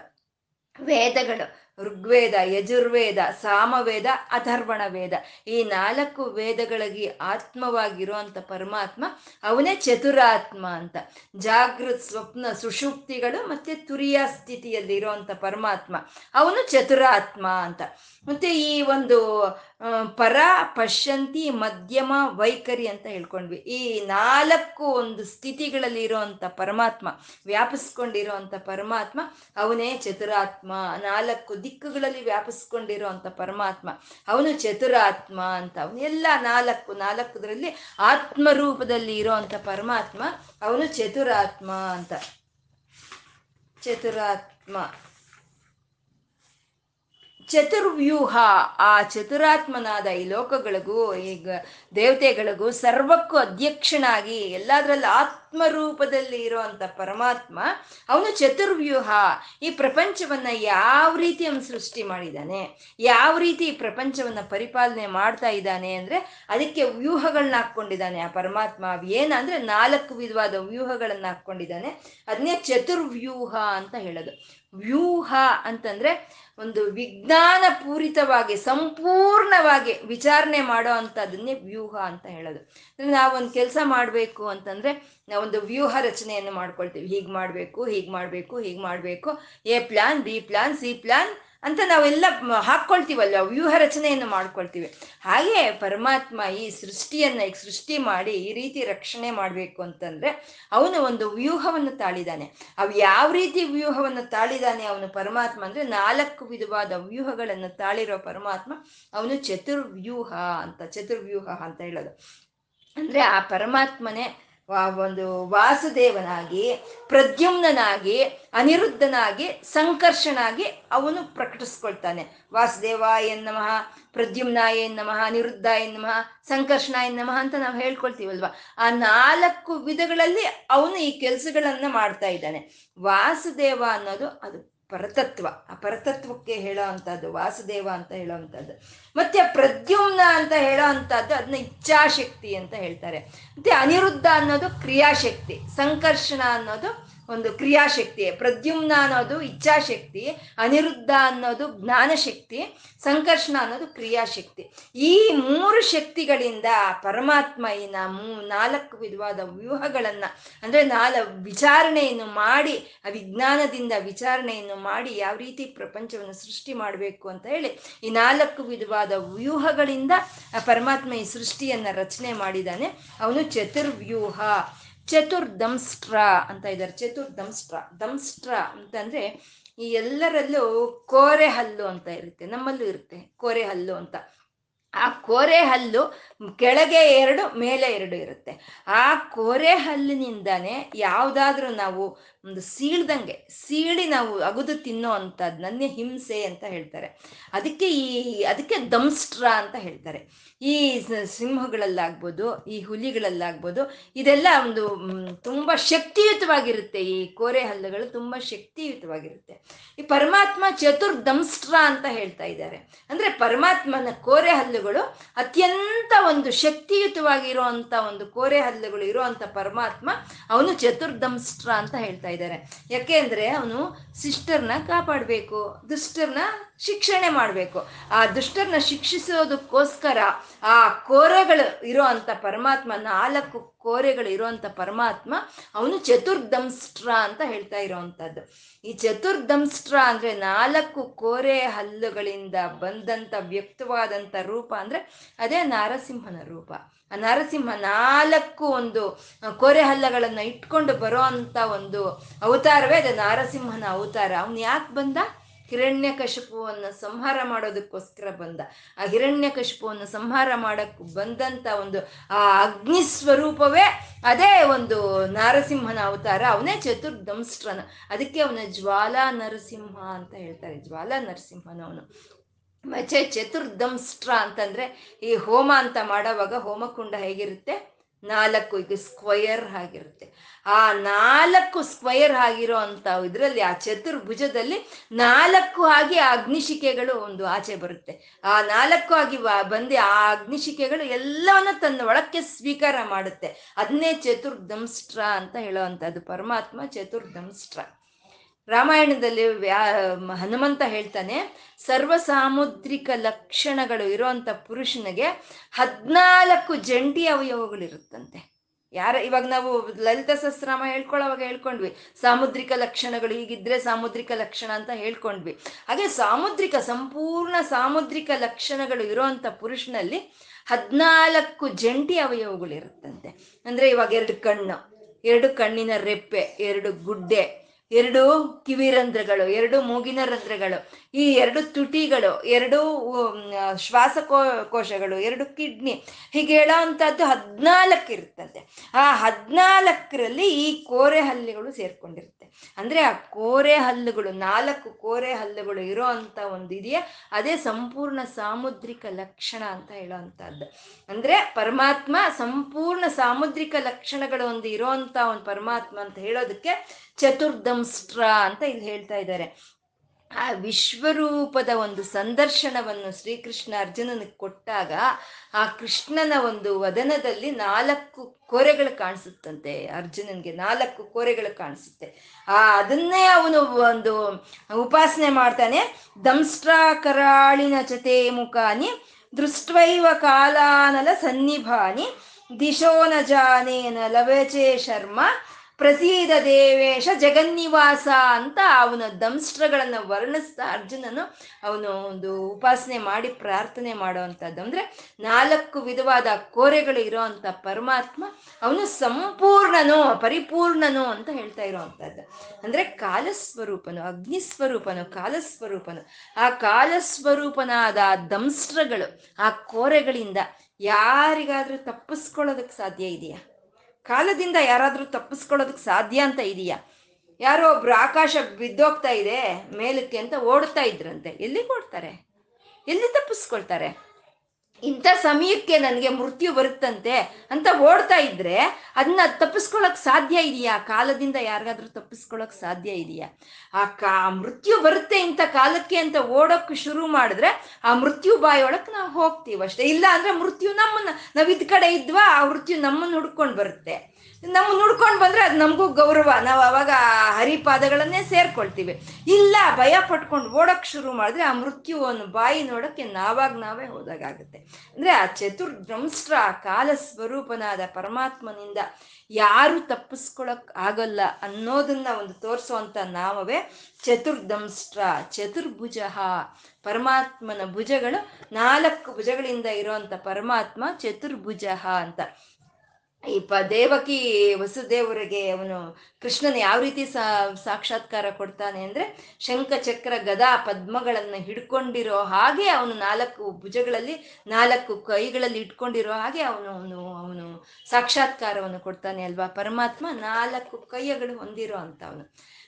ವೇದಗಳು. ಋಗ್ವೇದ, ಯಜುರ್ವೇದ, ಸಾಮವೇದ ಅಥರ್ವಣ ವೇದ ಈ ನಾಲ್ಕು ವೇದಗಳಿಗೆ ಆತ್ಮವಾಗಿರುವಂಥ ಪರಮಾತ್ಮ ಅವನೇ ಚತುರಾತ್ಮ ಅಂತ. ಜಾಗೃತ್ ಸ್ವಪ್ನ ಸುಷುಪ್ತಿಗಳು ಮತ್ತೆ ತುರಿಯ ಸ್ಥಿತಿಯಲ್ಲಿ ಇರುವಂಥ ಪರಮಾತ್ಮ ಅವನು ಚತುರಾತ್ಮ ಅಂತ. ಮತ್ತೆ ಈ ಒಂದು ಪರ, ಪಶ್ಯಂತಿ, ಮಧ್ಯಮ, ವೈಖರಿ ಅಂತ ಹೇಳ್ಕೊಂಡ್ವಿ. ಈ ನಾಲ್ಕು ಒಂದು ಸ್ಥಿತಿಗಳಲ್ಲಿ ಇರುವಂತ ಪರಮಾತ್ಮ ವ್ಯಾಪಿಸ್ಕೊಂಡಿರುವಂತ ಪರಮಾತ್ಮ ಅವನೇ ಚತುರಾತ್ಮ. ನಾಲ್ಕು ದಿಕ್ಕುಗಳಲ್ಲಿ ವ್ಯಾಪಿಸ್ಕೊಂಡಿರುವಂಥ ಪರಮಾತ್ಮ, ಅವನು ಚತುರಾತ್ಮ ಅಂತ, ಅವನು ಎಲ್ಲ ನಾಲ್ಕು, ನಾಲ್ಕುದರಲ್ಲಿ ಆತ್ಮರೂಪದಲ್ಲಿ ಇರೋವಂಥ ಪರಮಾತ್ಮ, ಅವನು ಚತುರಾತ್ಮ ಅಂತ. ಚತುರಾತ್ಮ. ಚತುರ್ವ್ಯೂಹ, ಆ ಚತುರಾತ್ಮನಾದ ಈ ಲೋಕಗಳಿಗೂ, ಈಗ ದೇವತೆಗಳಿಗೂ ಸರ್ವಕ್ಕೂ ಅಧ್ಯಕ್ಷನಾಗಿ, ಎಲ್ಲದರಲ್ಲಿ ಆತ್ಮರೂಪದಲ್ಲಿ ಇರುವಂತ ಪರಮಾತ್ಮ, ಅವನು ಚತುರ್ವ್ಯೂಹ ಈ ಪ್ರಪಂಚವನ್ನ ಯಾವ ರೀತಿ ಅವನು ಸೃಷ್ಟಿ ಮಾಡಿದ್ದಾನೆ ಯಾವ ರೀತಿ ಈ ಪ್ರಪಂಚವನ್ನ ಪರಿಪಾಲನೆ ಮಾಡ್ತಾ ಇದ್ದಾನೆ ಅಂದ್ರೆ ಅದಕ್ಕೆ ವ್ಯೂಹಗಳನ್ನ ಹಾಕೊಂಡಿದ್ದಾನೆ ಆ ಪರಮಾತ್ಮ. ಏನಂದ್ರೆ ನಾಲ್ಕು ವಿಧವಾದ ವ್ಯೂಹಗಳನ್ನ ಹಾಕೊಂಡಿದ್ದಾನೆ ಅದನ್ನೇ ಚತುರ್ವ್ಯೂಹ ಅಂತ ಹೇಳೋದು. ವ್ಯೂಹ ಅಂತಂದ್ರೆ ಒಂದು ವಿಜ್ಞಾನ ಪೂರಿತವಾಗಿ ಸಂಪೂರ್ಣವಾಗಿ ವಿಚಾರಣೆ ಮಾಡೋ ಅಂಥದ್ದನ್ನೇ ವ್ಯೂಹ ಅಂತ ಹೇಳೋದು. ಅಂದ್ರೆ ನಾವೊಂದು ಕೆಲಸ ಮಾಡಬೇಕು ಅಂತಂದ್ರೆ ನಾವೊಂದು ವ್ಯೂಹ ರಚನೆಯನ್ನು ಮಾಡ್ಕೊಳ್ತೀವಿ. ಹೀಗೆ ಮಾಡಬೇಕು ಹೀಗೆ ಮಾಡಬೇಕು ಹೀಗೆ ಮಾಡಬೇಕು. A plan, B plan, C plan ಅಂತ ನಾವೆಲ್ಲ ಹಾಕ್ಕೊಳ್ತೀವಲ್ಲ ವ್ಯೂಹ ರಚನೆಯನ್ನು ಮಾಡ್ಕೊಳ್ತೀವಿ. ಹಾಗೆ ಪರಮಾತ್ಮ ಈ ಸೃಷ್ಟಿಯನ್ನ ಈಗ ಸೃಷ್ಟಿ ಮಾಡಿ ಈ ರೀತಿ ರಕ್ಷಣೆ ಮಾಡಬೇಕು ಅಂತಂದ್ರೆ ಅವನು ಒಂದು ವ್ಯೂಹವನ್ನು ತಾಳಿದಾನೆ. ಅವ್ ಯಾವ ರೀತಿ ವ್ಯೂಹವನ್ನು ತಾಳಿದಾನೆ ಅವನು ಪರಮಾತ್ಮ ಅಂದ್ರೆ ನಾಲ್ಕು ವಿಧವಾದ ವ್ಯೂಹಗಳನ್ನು ತಾಳಿರೋ ಪರಮಾತ್ಮ ಅವನು ಚತುರ್ವ್ಯೂಹ ಅಂತ ಚತುರ್ವ್ಯೂಹ ಅಂತ ಹೇಳೋದು. ಅಂದ್ರೆ ಆ ಪರಮಾತ್ಮನೇ ಒಂದು ವಾಸುದೇವನಾಗಿ ಪ್ರದ್ಯುಮ್ನಾಗಿ ಅನಿರುದ್ಧನಾಗಿ, ಸಂಕರ್ಷನಾಗಿ ಅವನು ಪ್ರಕಟಿಸ್ಕೊಳ್ತಾನೆ. ವಾಸುದೇವ ಎನ್ನಮಃ ಪ್ರದ್ಯುಮ್ನ ಎನ್ನಮಃ ಅನಿರುದ್ಧ ಎನ್ನಮಃ ಸಂಕರ್ಷಣ ಎನ್ನಮಃ ಅಂತ ನಾವು ಹೇಳ್ಕೊಳ್ತೀವಲ್ವ? ಆ ನಾಲ್ಕು ವಿಧಗಳಲ್ಲಿ ಅವನು ಈ ಕೆಲಸಗಳನ್ನ ಮಾಡ್ತಾ ಇದ್ದಾನೆ. ವಾಸುದೇವ ಅನ್ನೋದು ಅದು ಪರತತ್ವ, ಆ ಪರತತ್ವಕ್ಕೆ ಹೇಳೋ ಅಂಥದ್ದು, ವಾಸುದೇವ ಅಂತ ಹೇಳೋ ಅಂಥದ್ದು, ಮತ್ತೆ ಪ್ರದ್ಯುಮ್ನ ಅಂತ ಹೇಳೋ ಅಂಥದ್ದು ಅದನ್ನ ಇಚ್ಛಾಶಕ್ತಿ ಅಂತ ಹೇಳ್ತಾರೆ. ಮತ್ತೆ ಅನಿರುದ್ಧ ಅನ್ನೋದು ಕ್ರಿಯಾಶಕ್ತಿ, ಸಂಕರ್ಷಣ ಅನ್ನೋದು ಒಂದು ಕ್ರಿಯಾಶಕ್ತಿ, ಪ್ರದ್ಯುಮ್ನ ಅನ್ನೋದು ಇಚ್ಛಾಶಕ್ತಿ, ಅನಿರುದ್ಧ ಅನ್ನೋದು ಜ್ಞಾನಶಕ್ತಿ, ಸಂಕರ್ಷಣ ಅನ್ನೋದು ಕ್ರಿಯಾಶಕ್ತಿ. ಈ ಮೂರು ಶಕ್ತಿಗಳಿಂದ ಪರಮಾತ್ಮ ಈ ಮೂ ನಾಲ್ಕು ವಿಧವಾದ ವ್ಯೂಹಗಳನ್ನ, ಅಂದ್ರೆ ನಾಲ್ ವಿಚಾರಣೆಯನ್ನು ಮಾಡಿ ವಿಜ್ಞಾನದಿಂದ ವಿಚಾರಣೆಯನ್ನು ಮಾಡಿ ಯಾವ ರೀತಿ ಪ್ರಪಂಚವನ್ನು ಸೃಷ್ಟಿ ಮಾಡಬೇಕು ಅಂತ ಹೇಳಿ, ಈ ನಾಲ್ಕು ವಿಧವಾದ ವ್ಯೂಹಗಳಿಂದ ಪರಮಾತ್ಮ ಈ ಸೃಷ್ಟಿಯನ್ನ ರಚನೆ ಮಾಡಿದ್ದಾನೆ. ಅವನು ಚತುರ್ವ್ಯೂಹ. ಚತುರ್ದಂಸ್ಟ್ರ ಅಂತ ಇದ್ದಾರೆ. ಚತುರ್ದಂಸ್ಟ್ರ ದಂಸ್ಟ್ರ ಅಂತಂದ್ರೆ ಈ ಎಲ್ಲರಲ್ಲೂ ಕೋರೆ ಹಲ್ಲು ಅಂತ ಇರುತ್ತೆ. ನಮ್ಮಲ್ಲೂ ಇರುತ್ತೆ ಕೋರೆ ಹಲ್ಲು ಅಂತ. ಆ ಕೋರೆ ಹಲ್ಲು ಕೆಳಗೆ ಎರಡು, ಮೇಲೆ ಎರಡು ಇರುತ್ತೆ. ಆ ಕೋರೆ ಹಲ್ಲಿನಿಂದಾನೆ ಯಾವುದಾದ್ರೂ ನಾವು ಒಂದು ಸೀಳ್ದಂಗೆ, ಸೀಳಿ ನಾವು ಅಗುದು ತಿನ್ನೋ ಅಂಥದ್ದನ್ನೇ ಹಿಂಸೆ ಅಂತ ಹೇಳ್ತಾರೆ. ಅದಕ್ಕೆ ಈ, ಅದಕ್ಕೆ ದಂಸ್ಟ್ರ ಅಂತ ಹೇಳ್ತಾರೆ. ಈ ಸಿಂಹಗಳಲ್ಲಾಗ್ಬೋದು, ಈ ಹುಲಿಗಳಲ್ಲಾಗ್ಬೋದು, ಇದೆಲ್ಲ ಒಂದು ತುಂಬ ಶಕ್ತಿಯುತವಾಗಿರುತ್ತೆ. ಈ ಕೋರೆ ಹಲ್ಲುಗಳು ತುಂಬ ಶಕ್ತಿಯುತವಾಗಿರುತ್ತೆ. ಈ ಪರಮಾತ್ಮ ಚತುರ್ದಂಸ್ಟ್ರ ಅಂತ ಹೇಳ್ತಾ ಇದ್ದಾರೆ. ಅಂದ್ರೆ ಪರಮಾತ್ಮನ ಕೋರೆ ಹಲ್ಲುಗಳು ಅತ್ಯಂತ ಒಂದು ಶಕ್ತಿಯುತವಾಗಿರುವಂತ ಒಂದು ಕೋರೆ ಹಲ್ಲುಗಳು ಇರುವಂತ ಪರಮಾತ್ಮ ಅವನು ಚತುರ್ದಂಸ್ಟ್ರ ಅಂತ ಹೇಳ್ತಾ ಇದ್ದಾರೆ. ಯಾಕೆ ಅಂದ್ರೆ ಅವನು ಸಿಸ್ಟರ್ನ ಕಾಪಾಡಬೇಕು, ದುಷ್ಟರ್ನ ಶಿಕ್ಷಣೆ ಮಾಡಬೇಕು. ಆ ದುಷ್ಟರನ್ನ ಶಿಕ್ಷಿಸೋದಕ್ಕೋಸ್ಕರ ಆ ಕೋರೆಗಳು ಇರೋ ಅಂಥ ಪರಮಾತ್ಮ, ನಾಲ್ಕು ಕೋರೆಗಳು ಇರೋವಂಥ ಪರಮಾತ್ಮ, ಅವನು ಚತುರ್ಧಂಸ್ಟ್ರ ಅಂತ ಹೇಳ್ತಾ ಇರೋವಂಥದ್ದು ಈ ಚತುರ್ಧಂಸ್ಟ್ರ ಅಂದರೆ ನಾಲ್ಕು ಕೋರೆ ಹಲ್ಲುಗಳಿಂದ ಬಂದಂಥ ವ್ಯಕ್ತವಾದಂಥ ರೂಪ ಅಂದರೆ ಅದೇ ನಾರಸಿಂಹನ ರೂಪ. ಆ ನರಸಿಂಹ ನಾಲ್ಕು ಒಂದು ಕೋರೆ ಹಲ್ಲಗಳನ್ನು ಇಟ್ಕೊಂಡು ಬರೋ ಅಂಥ ಒಂದು ಅವತಾರವೇ ಅದು ನಾರಸಿಂಹನ ಅವತಾರ. ಅವನು ಯಾಕೆ ಬಂದ? ಹಿರಣ್ಯ ಕಶಪುವನ್ನು ಸಂಹಾರ ಮಾಡೋದಕ್ಕೋಸ್ಕರ ಬಂದ. ಆ ಹಿರಣ್ಯ ಕಶಪುವನ್ನು ಸಂಹಾರ ಮಾಡಕ್ಕೆ ಬಂದಂಥ ಒಂದು, ಆ ಅಗ್ನಿ ಸ್ವರೂಪವೇ ಅದೇ ಒಂದು ನರಸಿಂಹನ ಅವತಾರ. ಅವನೇ ಚತುರ್ಧಂಸ್ಟ್ರನ. ಅದಕ್ಕೆ ಅವನ ಜ್ವಾಲಾ ನರಸಿಂಹ ಅಂತ ಹೇಳ್ತಾರೆ. ಜ್ವಾಲಾ ನರಸಿಂಹನವನು. ಮಚೆ ಚತುರ್ಧಂಸ್ಟ್ರ ಅಂತಂದ್ರೆ ಈ ಹೋಮ ಅಂತ ಮಾಡೋವಾಗ ಹೋಮಕುಂಡ ಹೇಗಿರುತ್ತೆ? ನಾಲ್ಕು ಈಗ ಸ್ಕ್ವಯರ್ ಆಗಿರುತ್ತೆ. ಆ ನಾಲ್ಕು ಸ್ಕ್ವಯರ್ ಆಗಿರೋ ಅಂತ ಇದರಲ್ಲಿ ಆ ಚತುರ್ಭುಜದಲ್ಲಿ ನಾಲ್ಕು ಆಗಿ ಆ ಅಗ್ನಿಶಿಕೆಗಳು ಒಂದು ಆಚೆ ಬರುತ್ತೆ. ಆ ನಾಲ್ಕು ಆಗಿ ಬಂದು ಆ ಅಗ್ನಿಶಿಕೆಗಳು ಎಲ್ಲವನ್ನ ತನ್ನ ಒಳಕ್ಕೆ ಸ್ವೀಕಾರ ಮಾಡುತ್ತೆ. ಅದನ್ನೇ ಚತುರ್ಧಂಸ್ಟ್ರ ಅಂತ ಹೇಳೋವಂಥದ್ದು. ಪರಮಾತ್ಮ ಚತುರ್ಧಂಸ್ಟ್ರ ರಾಮಾಯಣದಲ್ಲಿ ವ್ಯಾ ಹನುಮಂತ ಹೇಳ್ತಾನೆ ಸರ್ವ ಸಾಮುದ್ರಿಕ ಲಕ್ಷಣಗಳು ಇರುವಂತ ಪುರುಷನಿಗೆ ಹದಿನಾಲ್ಕು ಜಂಟಿ ಅವಯವಗಳಿರುತ್ತಂತೆ. ಯಾರ, ಇವಾಗ ನಾವು ಲಲಿತ ಸಹಸ್ರಾಮ ಹೇಳ್ಕೊಳ್ಳೋವಾಗ ಹೇಳ್ಕೊಂಡ್ವಿ. ಸಾಮುದ್ರಿಕ ಲಕ್ಷಣಗಳು ಹೀಗಿದ್ರೆ ಸಾಮುದ್ರಿಕ ಲಕ್ಷಣ ಅಂತ ಹೇಳ್ಕೊಂಡ್ವಿ. ಹಾಗೆ ಸಾಮುದ್ರಿಕ, ಸಂಪೂರ್ಣ ಸಾಮುದ್ರಿಕ ಲಕ್ಷಣಗಳು ಇರೋಂಥ ಪುರುಷನಲ್ಲಿ ಹದಿನಾಲ್ಕು ಜಂಟಿ ಅವಯವಗಳಿರುತ್ತಂತೆ ಅಂದ್ರೆ ಇವಾಗ ಎರಡು ಕಣ್ಣು, ಎರಡು ಕಣ್ಣಿನ ರೆಪ್ಪೆ, ಎರಡು ಗುಡ್ಡೆ ಎರಡು ಕಿವಿರಂಧ್ರಗಳು ಎರಡು ಮೂಗಿನ ರಂಧ್ರಗಳು, ಈ ಎರಡು ತುಟಿಗಳು, ಎರಡು ಶ್ವಾಸಕೋ ಕೋಶಗಳು ಎರಡು ಕಿಡ್ನಿ, ಹೀಗೆ ಹೇಳೋ ಅಂಥದ್ದು ಹದಿನಾಲ್ಕು ಇರುತ್ತಂತೆ ಆ ಹದಿನಾಲ್ಕರಲ್ಲಿ ಈ ಕೋರೆ ಹಲ್ಲಿಗಳು ಅಂದ್ರೆ ಆ ಕೋರೆ ಹಲ್ಲುಗಳು, ನಾಲ್ಕು ಕೋರೆ ಹಲ್ಲುಗಳು ಇರೋ ಅಂತ ಒಂದು ಇದೆಯಾ, ಅದೇ ಸಂಪೂರ್ಣ ಸಾಮುದ್ರಿಕ ಲಕ್ಷಣ ಅಂತ ಹೇಳೋ ಅಂದ್ರೆ ಪರಮಾತ್ಮ ಸಂಪೂರ್ಣ ಸಾಮುದ್ರಿಕ ಲಕ್ಷಣಗಳು ಒಂದು ಇರೋ ಒಂದು ಪರಮಾತ್ಮ ಅಂತ ಹೇಳೋದಕ್ಕೆ ಚತುರ್ದಂಸ್ಟ್ರ ಅಂತ ಇಲ್ಲಿ ಹೇಳ್ತಾ ಇದ್ದಾರೆ. ಆ ವಿಶ್ವರೂಪದ ಒಂದು ಸಂದರ್ಶನವನ್ನು ಶ್ರೀಕೃಷ್ಣ ಅರ್ಜುನನಿಗೆ ಕೊಟ್ಟಾಗ ಆ ಕೃಷ್ಣನ ಒಂದು ವದನದಲ್ಲಿ ನಾಲ್ಕು ಕೋರೆಗಳು ಕಾಣಿಸುತ್ತಂತೆ. ಅರ್ಜುನನ್ಗೆ ನಾಲ್ಕು ಕೋರೆಗಳು ಕಾಣಿಸುತ್ತೆ. ಆ, ಅದನ್ನೇ ಅವನು ಒಂದು ಉಪಾಸನೆ ಮಾಡ್ತಾನೆ. ದಂಸ್ಟ್ರಾ ಕರಾಳಿನ ಜತೆ ಮುಖಾನಿ ದೃಷ್ಟೈವ ಕಾಲಾನಲ ಸನ್ನಿಭಾನಿ, ದಿಶೋ ನ ಜಾನೇನ ಲವಚೇ ಶರ್ಮ ಪ್ರಸೀದ ದೇವೇಶ ಜಗನ್ನಿವಾಸ ಅಂತ ಅವನ ದಂಸ್ಟ್ರಗಳನ್ನು ವರ್ಣಿಸ್ತಾ ಅರ್ಜುನನು ಅವನು ಒಂದು ಉಪಾಸನೆ ಮಾಡಿ ಪ್ರಾರ್ಥನೆ ಮಾಡುವಂಥದ್ದು. ಅಂದ್ರೆ ನಾಲ್ಕು ವಿಧವಾದ ಕೋರೆಗಳು ಇರೋವಂಥ ಪರಮಾತ್ಮ ಅವನು ಸಂಪೂರ್ಣನು, ಪರಿಪೂರ್ಣನು ಅಂತ ಹೇಳ್ತಾ ಇರೋವಂಥದ್ದು. ಅಂದ್ರೆ ಕಾಲಸ್ವರೂಪನು, ಅಗ್ನಿಸ್ವರೂಪನು, ಕಾಲಸ್ವರೂಪನು. ಆ ಕಾಲಸ್ವರೂಪನಾದ ಆ ದಂಸ್ಟ್ರಗಳು ಆ ಕೋರೆಗಳಿಂದ ಯಾರಿಗಾದರೂ ತಪ್ಪಿಸ್ಕೊಳ್ಳೋದಕ್ಕೆ ಸಾಧ್ಯ ಇದೆಯಾ? ಕಾಲದಿಂದ ಯಾರಾದರೂ ತಪ್ಪಿಸ್ಕೊಳ್ಳೋದಕ್ಕೆ ಸಾಧ್ಯ ಅಂತ ಇದೆಯಾ? ಯಾರೋ ಒಬ್ರು ಆಕಾಶ ಬಿದ್ದೋಗ್ತಾ ಇದೆ ಮೇಲಕ್ಕೆ ಅಂತ ಓಡ್ತಾ ಇದ್ರಂತೆ. ಎಲ್ಲಿ ಓಡ್ತಾರೆ? ಎಲ್ಲಿ ತಪ್ಪಿಸ್ಕೊಳ್ತಾರೆ? ಇಂಥ ಸಮಯಕ್ಕೆ ನನಗೆ ಮೃತ್ಯು ಬರುತ್ತಂತೆ ಅಂತ ಓಡ್ತಾ ಇದ್ರೆ ಅದನ್ನ ತಪ್ಪಿಸ್ಕೊಳಕ್ ಸಾಧ್ಯ ಇದೆಯಾ? ಕಾಲದಿಂದ ಯಾರಿಗಾದ್ರೂ ತಪ್ಪಿಸ್ಕೊಳಕ್ ಸಾಧ್ಯ ಇದೆಯಾ? ಆ ಕಾ ಮೃತ್ಯು ಬರುತ್ತೆ ಇಂಥ ಕಾಲಕ್ಕೆ ಅಂತ ಓಡೋಕ್ ಶುರು ಮಾಡಿದ್ರೆ ಆ ಮೃತ್ಯು ಬಾಯೊಳಕ್ ನಾವು ಹೋಗ್ತೀವಷ್ಟೇ ಇಲ್ಲ ಅಂದ್ರೆ ಮೃತ್ಯು ನಮ್ಮನ್ನ, ನಾವ್ ಇದ್ ಕಡೆ ಇದ್ವಾ, ಆ ಮೃತ್ಯು ನಮ್ಮನ್ನ ಹುಡ್ಕೊಂಡು ಬರುತ್ತೆ. ನಮ್ಮ ನುಡ್ಕೊಂಡು ಬಂದ್ರೆ ಅದು ನಮಗೂ ಗೌರವ. ನಾವು ಅವಾಗ ಹರಿಪಾದಗಳನ್ನೇ ಸೇರ್ಕೊಳ್ತೀವಿ. ಇಲ್ಲ, ಭಯ ಪಟ್ಕೊಂಡು ಓಡಕ್ ಶುರು ಮಾಡಿದ್ರೆ ಆ ಮೃತ್ಯುವನ್ನು ಬಾಯಿ ನೋಡಕ್ಕೆ ನಾವಾಗ ನಾವೇ ಹೋದಾಗುತ್ತೆ ಅಂದ್ರೆ ಆ ಚತುರ್ದ್ರಂಸ್ಟ್ರ ಕಾಲ ಸ್ವರೂಪನಾದ ಪರಮಾತ್ಮನಿಂದ ಯಾರು ತಪ್ಪಿಸ್ಕೊಳಕ್ ಆಗಲ್ಲ ಅನ್ನೋದನ್ನ ಒಂದು ತೋರಿಸುವಂತ ನಾಮವೇ ಚತುರ್ಧಂಸ್ಟ್ರ ಚತುರ್ಭುಜ. ಪರಮಾತ್ಮನ ಭುಜಗಳು ನಾಲ್ಕು ಭುಜಗಳಿಂದ ಇರುವಂತ ಪರಮಾತ್ಮ ಚತುರ್ಭುಜ ಅಂತ. ಈ ಪ ದೇವಕಿ ವಸುದೇವರಿಗೆ ಅವನು ಕೃಷ್ಣನ ಯಾವ ರೀತಿ ಸಾಕ್ಷಾತ್ಕಾರ ಕೊಡ್ತಾನೆ ಅಂದ್ರೆ ಶಂಖ, ಚಕ್ರ, ಗದಾ ಪದ್ಮಗಳನ್ನು ಹಿಡ್ಕೊಂಡಿರೋ ಹಾಗೆ ಅವನು ನಾಲ್ಕು ಭುಜಗಳಲ್ಲಿ, ನಾಲ್ಕು ಕೈಗಳಲ್ಲಿ ಇಟ್ಕೊಂಡಿರೋ ಹಾಗೆ ಅವನು ಅವನು ಅವನು ಸಾಕ್ಷಾತ್ಕಾರವನ್ನು ಕೊಡ್ತಾನೆ ಅಲ್ವಾ? ಪರಮಾತ್ಮ ನಾಲ್ಕು ಕೈಗಳು ಹೊಂದಿರೋ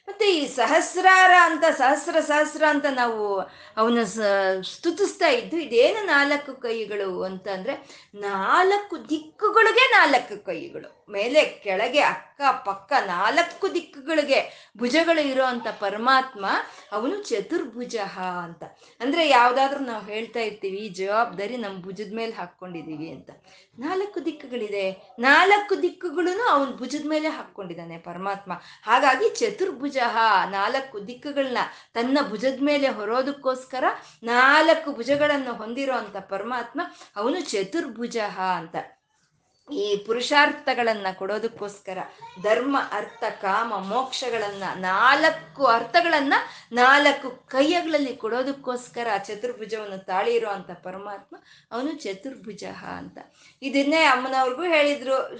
ಮತ್ತೆ ಈ ಸಹಸ್ರಾರ ಅಂತ, ಸಹಸ್ರ ಸಹಸ್ರ ಅಂತ ನಾವು ಅವನ ಸ್ತುತಿಸ್ತಾ ಇದ್ದು ಇದೇನು ನಾಲ್ಕು ಕೈಗಳು ಅಂತ ಅಂದ್ರೆ ನಾಲ್ಕು ದಿಕ್ಕುಗಳಿಗೆ ನಾಲ್ಕು ಕೈಗಳು. ಮೇಲೆ ಕೆಳಗೆ ಅಕ್ಕ, ಪಕ್ಕ ನಾಲ್ಕು ದಿಕ್ಕುಗಳಿಗೆ ಭುಜಗಳು ಇರೋಂಥ ಪರಮಾತ್ಮ, ಅವನು ಚತುರ್ಭುಜ ಅಂತ. ಅಂದ್ರೆ ಯಾವ್ದಾದ್ರು ನಾವು ಹೇಳ್ತಾ ಇರ್ತೀವಿ, ಈ ಜವಾಬ್ದಾರಿ ನಮ್ಮ ಭುಜದ ಮೇಲೆ ಹಾಕೊಂಡಿದೀವಿ ಅಂತ. ನಾಲ್ಕು ದಿಕ್ಕುಗಳಿದೆ. ನಾಲ್ಕು ದಿಕ್ಕುಗಳು ಅವನ ಭುಜದ ಮೇಲೆ ಹಾಕೊಂಡಿದ್ದಾನೆ ಪರಮಾತ್ಮ. ಹಾಗಾಗಿ ಚತುರ್ಭುಜ, ನಾಲ್ಕು ದಿಕ್ಕುಗಳನ್ನ ತನ್ನ ಭುಜದ ಮೇಲೆ ಹೊರೋದಕ್ಕೋಸ್ಕರ ನಾಲ್ಕು ಭುಜಗಳನ್ನು ಹೊಂದಿರೋ ಅಂತ ಪರಮಾತ್ಮ, ಅವನು ಚತುರ್ಭುಜ ಅಂತ. ಈ ಪುರುಷಾರ್ಥಗಳನ್ನ ಕೊಡೋದಕ್ಕೋಸ್ಕರ ಧರ್ಮ, ಅರ್ಥ, ಕಾಮ, ಮೋಕ್ಷಗಳನ್ನ ನಾಲ್ಕು ಅರ್ಥಗಳನ್ನ ನಾಲ್ಕು ಕೈಯಗಳಲ್ಲಿ ಕೊಡೋದಕ್ಕೋಸ್ಕರ ಚತುರ್ಭುಜವನ್ನು ತಾಳಿರೋ ಅಂತ ಪರಮಾತ್ಮ ಅವನು ಚತುರ್ಭುಜ ಅಂತ. ಇದನ್ನೇ ಅಮ್ಮನವ್ರಿಗೂ ಹೇಳಿದ್ರು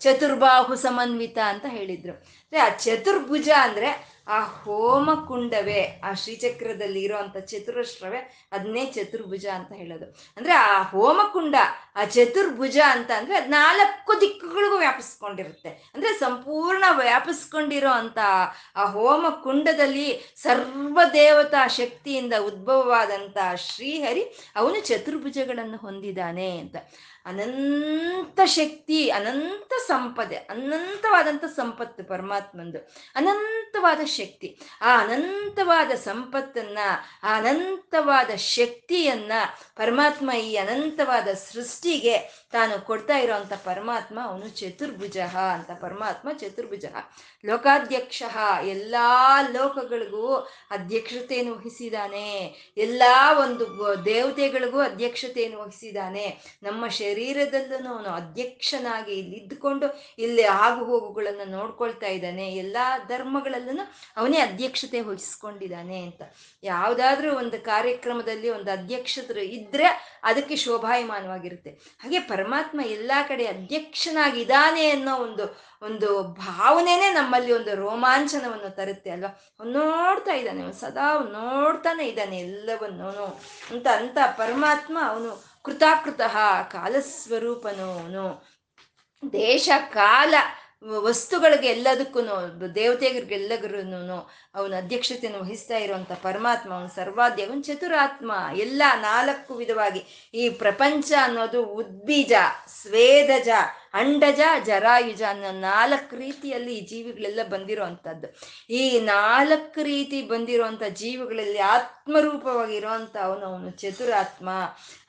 ಚತುರ್ಬಾಹು ಸಮನ್ವಿತ ಅಂತ ಹೇಳಿದ್ರು. ಆ ಚತುರ್ಭುಜ ಅಂದ್ರೆ ಆ ಹೋಮ ಕುಂಡವೇ, ಆ ಶ್ರೀಚಕ್ರದಲ್ಲಿ ಇರುವಂತ ಚತುರಶ್ರವೇ ಅದನ್ನೇ ಚತುರ್ಭುಜ ಅಂತ ಹೇಳೋದು. ಅಂದ್ರೆ ಆ ಹೋಮಕುಂಡ ಆ ಚತುರ್ಭುಜ ಅಂತ ಅಂದ್ರೆ ನಾಲ್ಕು ದಿಕ್ಕುಗಳಿಗೂ ವ್ಯಾಪಿಸ್ಕೊಂಡಿರುತ್ತೆ. ಅಂದ್ರೆ ಸಂಪೂರ್ಣ ವ್ಯಾಪಿಸ್ಕೊಂಡಿರೋ ಅಂತ ಆ ಹೋಮ ಕುಂಡದಲ್ಲಿ ಸರ್ವ ದೇವತಾ ಶಕ್ತಿಯಿಂದ ಉದ್ಭವವಾದಂತ ಶ್ರೀಹರಿ ಅವನು ಚತುರ್ಭುಜಗಳನ್ನು ಹೊಂದಿದ್ದಾನೆ ಅಂತ. ಅನಂತ ಶಕ್ತಿ, ಅನಂತ ಸಂಪದೆ ಅನಂತವಾದಂಥ ಸಂಪತ್ತು ಪರಮಾತ್ಮಂದು, ಅನಂತವಾದ ಶಕ್ತಿ. ಆ ಅನಂತವಾದ ಸಂಪತ್ತನ್ನ, ಆ ಅನಂತವಾದ ಶಕ್ತಿಯನ್ನ ಪರಮಾತ್ಮ ಈ ಅನಂತವಾದ ಸೃಷ್ಟಿಗೆ ತಾನು ಕೊಡ್ತಾ ಇರೋವಂಥ ಪರಮಾತ್ಮ ಅವನು ಚತುರ್ಭುಜ ಅಂತ ಪರಮಾತ್ಮ ಚತುರ್ಭುಜ. ಲೋಕಾಧ್ಯಕ್ಷ ಎಲ್ಲ ಲೋಕಗಳಿಗೂ ಅಧ್ಯಕ್ಷತೆಯನ್ನು ವಹಿಸಿದಾನೆ ಎಲ್ಲ ಒಂದು ದೇವತೆಗಳಿಗೂ ಅಧ್ಯಕ್ಷತೆಯನ್ನು ವಹಿಸಿದಾನೆ ನಮ್ಮ ಶರೀರದಲ್ಲೂ ಅವನು ಅಧ್ಯಕ್ಷನಾಗಿ ಇಲ್ಲಿ ಇದ್ದುಕೊಂಡು ಇಲ್ಲಿ ಆಗು ಹೋಗುಗಳನ್ನು ನೋಡ್ಕೊಳ್ತಾ ಇದ್ದಾನೆ. ಎಲ್ಲ ಧರ್ಮಗಳಲ್ಲೂ ಅವನೇ ಅಧ್ಯಕ್ಷತೆ ವಹಿಸ್ಕೊಂಡಿದ್ದಾನೆ ಅಂತ. ಯಾವುದಾದ್ರೂ ಒಂದು ಕಾರ್ಯಕ್ರಮದಲ್ಲಿ ಒಂದು ಅಧ್ಯಕ್ಷತರು ಇದ್ರೆ ಅದಕ್ಕೆ ಶೋಭಾಯಮಾನವಾಗಿರುತ್ತೆ. ಹಾಗೆ ಪರಮಾತ್ಮ ಎಲ್ಲ ಕಡೆ ಅಧ್ಯಕ್ಷನಾಗಿದ್ದಾನೆ ಅನ್ನೋ ಒಂದು ಒಂದು ಭಾವನೆನೇ ನಮ್ಮಲ್ಲಿ ಒಂದು ರೋಮಾಂಚನವನ್ನು ತರುತ್ತೆ ಅಲ್ವಾ? ಅವ್ನು ನೋಡ್ತಾ ಇದ್ದಾನೆ, ಅವನು ಸದಾ ಅವ್ನು ನೋಡ್ತಾನೆ ಇದ್ದಾನೆ ಎಲ್ಲವನ್ನೂ. ಅಂತ ಅಂತ ಪರಮಾತ್ಮ ಅವನು ಕೃತಾಕೃತ ಕಾಲಸ್ವರೂಪನು ಅವನು ದೇಶ, ಕಾಲ. ವಸ್ತುಗಳಿಗೆ ಎಲ್ಲದಕ್ಕೂ ದೇವತೆಗಳಿಗೆಲ್ಲಗರೂ ಅವನ ಅಧ್ಯಕ್ಷತೆಯನ್ನು ವಹಿಸ್ತಾ ಇರುವಂತ ಪರಮಾತ್ಮ, ಅವನು ಸರ್ವಾಧ್ಯ ಅವನು ಚತುರಾತ್ಮ, ಎಲ್ಲ ನಾಲ್ಕು ವಿಧವಾಗಿ ಈ ಪ್ರಪಂಚ ಅನ್ನೋದು ಉದ್ಬೀಜ, ಸ್ವೇದಜ ಅಂಡಜ, ಜರಾಯುಜ ಅನ್ನೋ ನಾಲ್ಕು ರೀತಿಯಲ್ಲಿ ಈ ಜೀವಿಗಳೆಲ್ಲ ಬಂದಿರೋ ಅಂಥದ್ದು ಈ ನಾಲ್ಕು ರೀತಿ ಬಂದಿರುವಂಥ ಜೀವಿಗಳಲ್ಲಿ ಆತ್ಮರೂಪವಾಗಿರುವಂಥ ಅವನು ಅವನು ಚತುರಾತ್ಮ,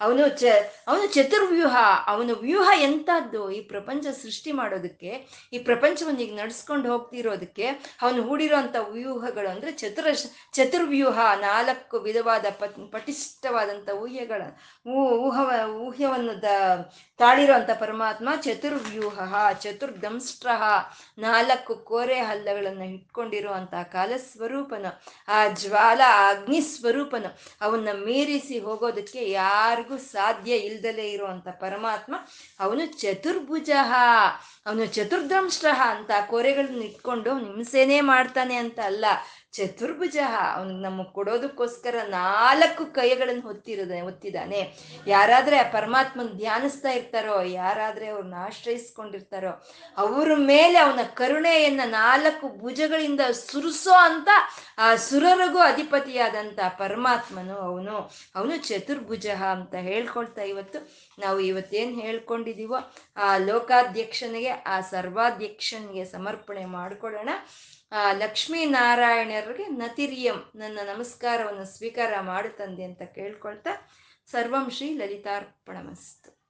ಅವನು ಚ, ಅವನು ಚತುರ್ವ್ಯೂಹ, ಅವನು ವ್ಯೂಹ ಎಂಥದ್ದು ಈ ಪ್ರಪಂಚ ಸೃಷ್ಟಿ ಮಾಡೋದಕ್ಕೆ, ಈ ಪ್ರಪಂಚವನ್ನು ಈಗ ನಡ್ಸ್ಕೊಂಡು ಹೋಗ್ತಿರೋದಕ್ಕೆ ಅವನು ಹೂಡಿರುವಂಥ ವ್ಯೂಹಗಳು ಅಂದರೆ ಚತುರ, ಚತುರ್ವ್ಯೂಹ, ನಾಲ್ಕು ವಿಧವಾದ ಪಟ್ ಪಟಿಷ್ಠವಾದಂಥ ಊಹ್ಯಗಳ ಊಹವ, ಊಹ್ಯವನ್ನು ದ ತಾಳಿರುವಂಥ ಪರಮಾತ್ಮ ಚತುರ್ವ್ಯೂಹ ಚತುರ್ದಂಷ್ಟ್ರ ನಾಲ್ಕು ಕೋರೆ ಹಲ್ಲಗಳನ್ನು ಇಟ್ಕೊಂಡಿರುವಂತಹ ಕಾಲಸ್ವರೂಪನು, ಆ ಜ್ವಾಲ ಅಗ್ನಿ ಸ್ವರೂಪನ ಅವನ್ನ ಮೀರಿಸಿ ಹೋಗೋದಕ್ಕೆ ಯಾರಿಗೂ ಸಾಧ್ಯ ಇಲ್ದಲೇ ಇರುವಂತ ಪರಮಾತ್ಮ ಅವನು ಚತುರ್ಭುಜ. ಅವನು ಚತುರ್ದಂಷ್ಟ್ರ ಅಂತ ಕೋರೆಗಳನ್ನ ಇಟ್ಕೊಂಡು ಹಿಂಸೆನೇ ಮಾಡ್ತಾನೆ ಅಂತ ಅಲ್ಲ. ಚತುರ್ಭುಜ ಅವನು ನಮಗೆ ಕೊಡೋದಕ್ಕೋಸ್ಕರ ನಾಲ್ಕು ಕೈಗಳನ್ನು ಹೊತ್ತಿರೋದ, ಹೊತ್ತಿದ್ದಾನೆ. ಯಾರಾದ್ರೆ ಆ ಪರಮಾತ್ಮನ ಧ್ಯಾನಿಸ್ತಾ ಇರ್ತಾರೋ, ಯಾರಾದ್ರೆ ಅವ್ರನ್ನ ಆಶ್ರಯಿಸ್ಕೊಂಡಿರ್ತಾರೋ, ಅವ್ರ ಮೇಲೆ ಅವನ ಕರುಣೆಯನ್ನ ನಾಲ್ಕು ಭುಜಗಳಿಂದ ಸುರಿಸೋ ಅಂತ, ಆ ಸುರರಿಗೂ ಅಧಿಪತಿಯಾದಂಥ ಪರಮಾತ್ಮನು ಅವನು. ಅವನು ಚತುರ್ಭುಜ ಅಂತ ಹೇಳ್ಕೊಳ್ತಾ ಇವತ್ತು. ನಾವು ಇವತ್ತೇನು ಹೇಳ್ಕೊಂಡಿದೀವೋ, ಆ ಲೋಕಾಧ್ಯಕ್ಷನಿಗೆ, ಆ ಸರ್ವಾಧ್ಯಕ್ಷನಿಗೆ ಸಮರ್ಪಣೆ ಮಾಡ್ಕೊಳ್ಳೋಣ. ಆ ಲಕ್ಷ್ಮೀನಾರಾಯಣರಿಗೆ ನತಿರಿಯಂ ನನ್ನ ನಮಸ್ಕಾರವನ್ನು ಸ್ವೀಕಾರ ಮಾಡುತ್ತಂದೆ ಅಂತ ಕೇಳ್ಕೊಳ್ತಾ ಸರ್ವಂ ಶ್ರೀ ಲಲಿತಾರ್ಪಣಮಸ್ತು.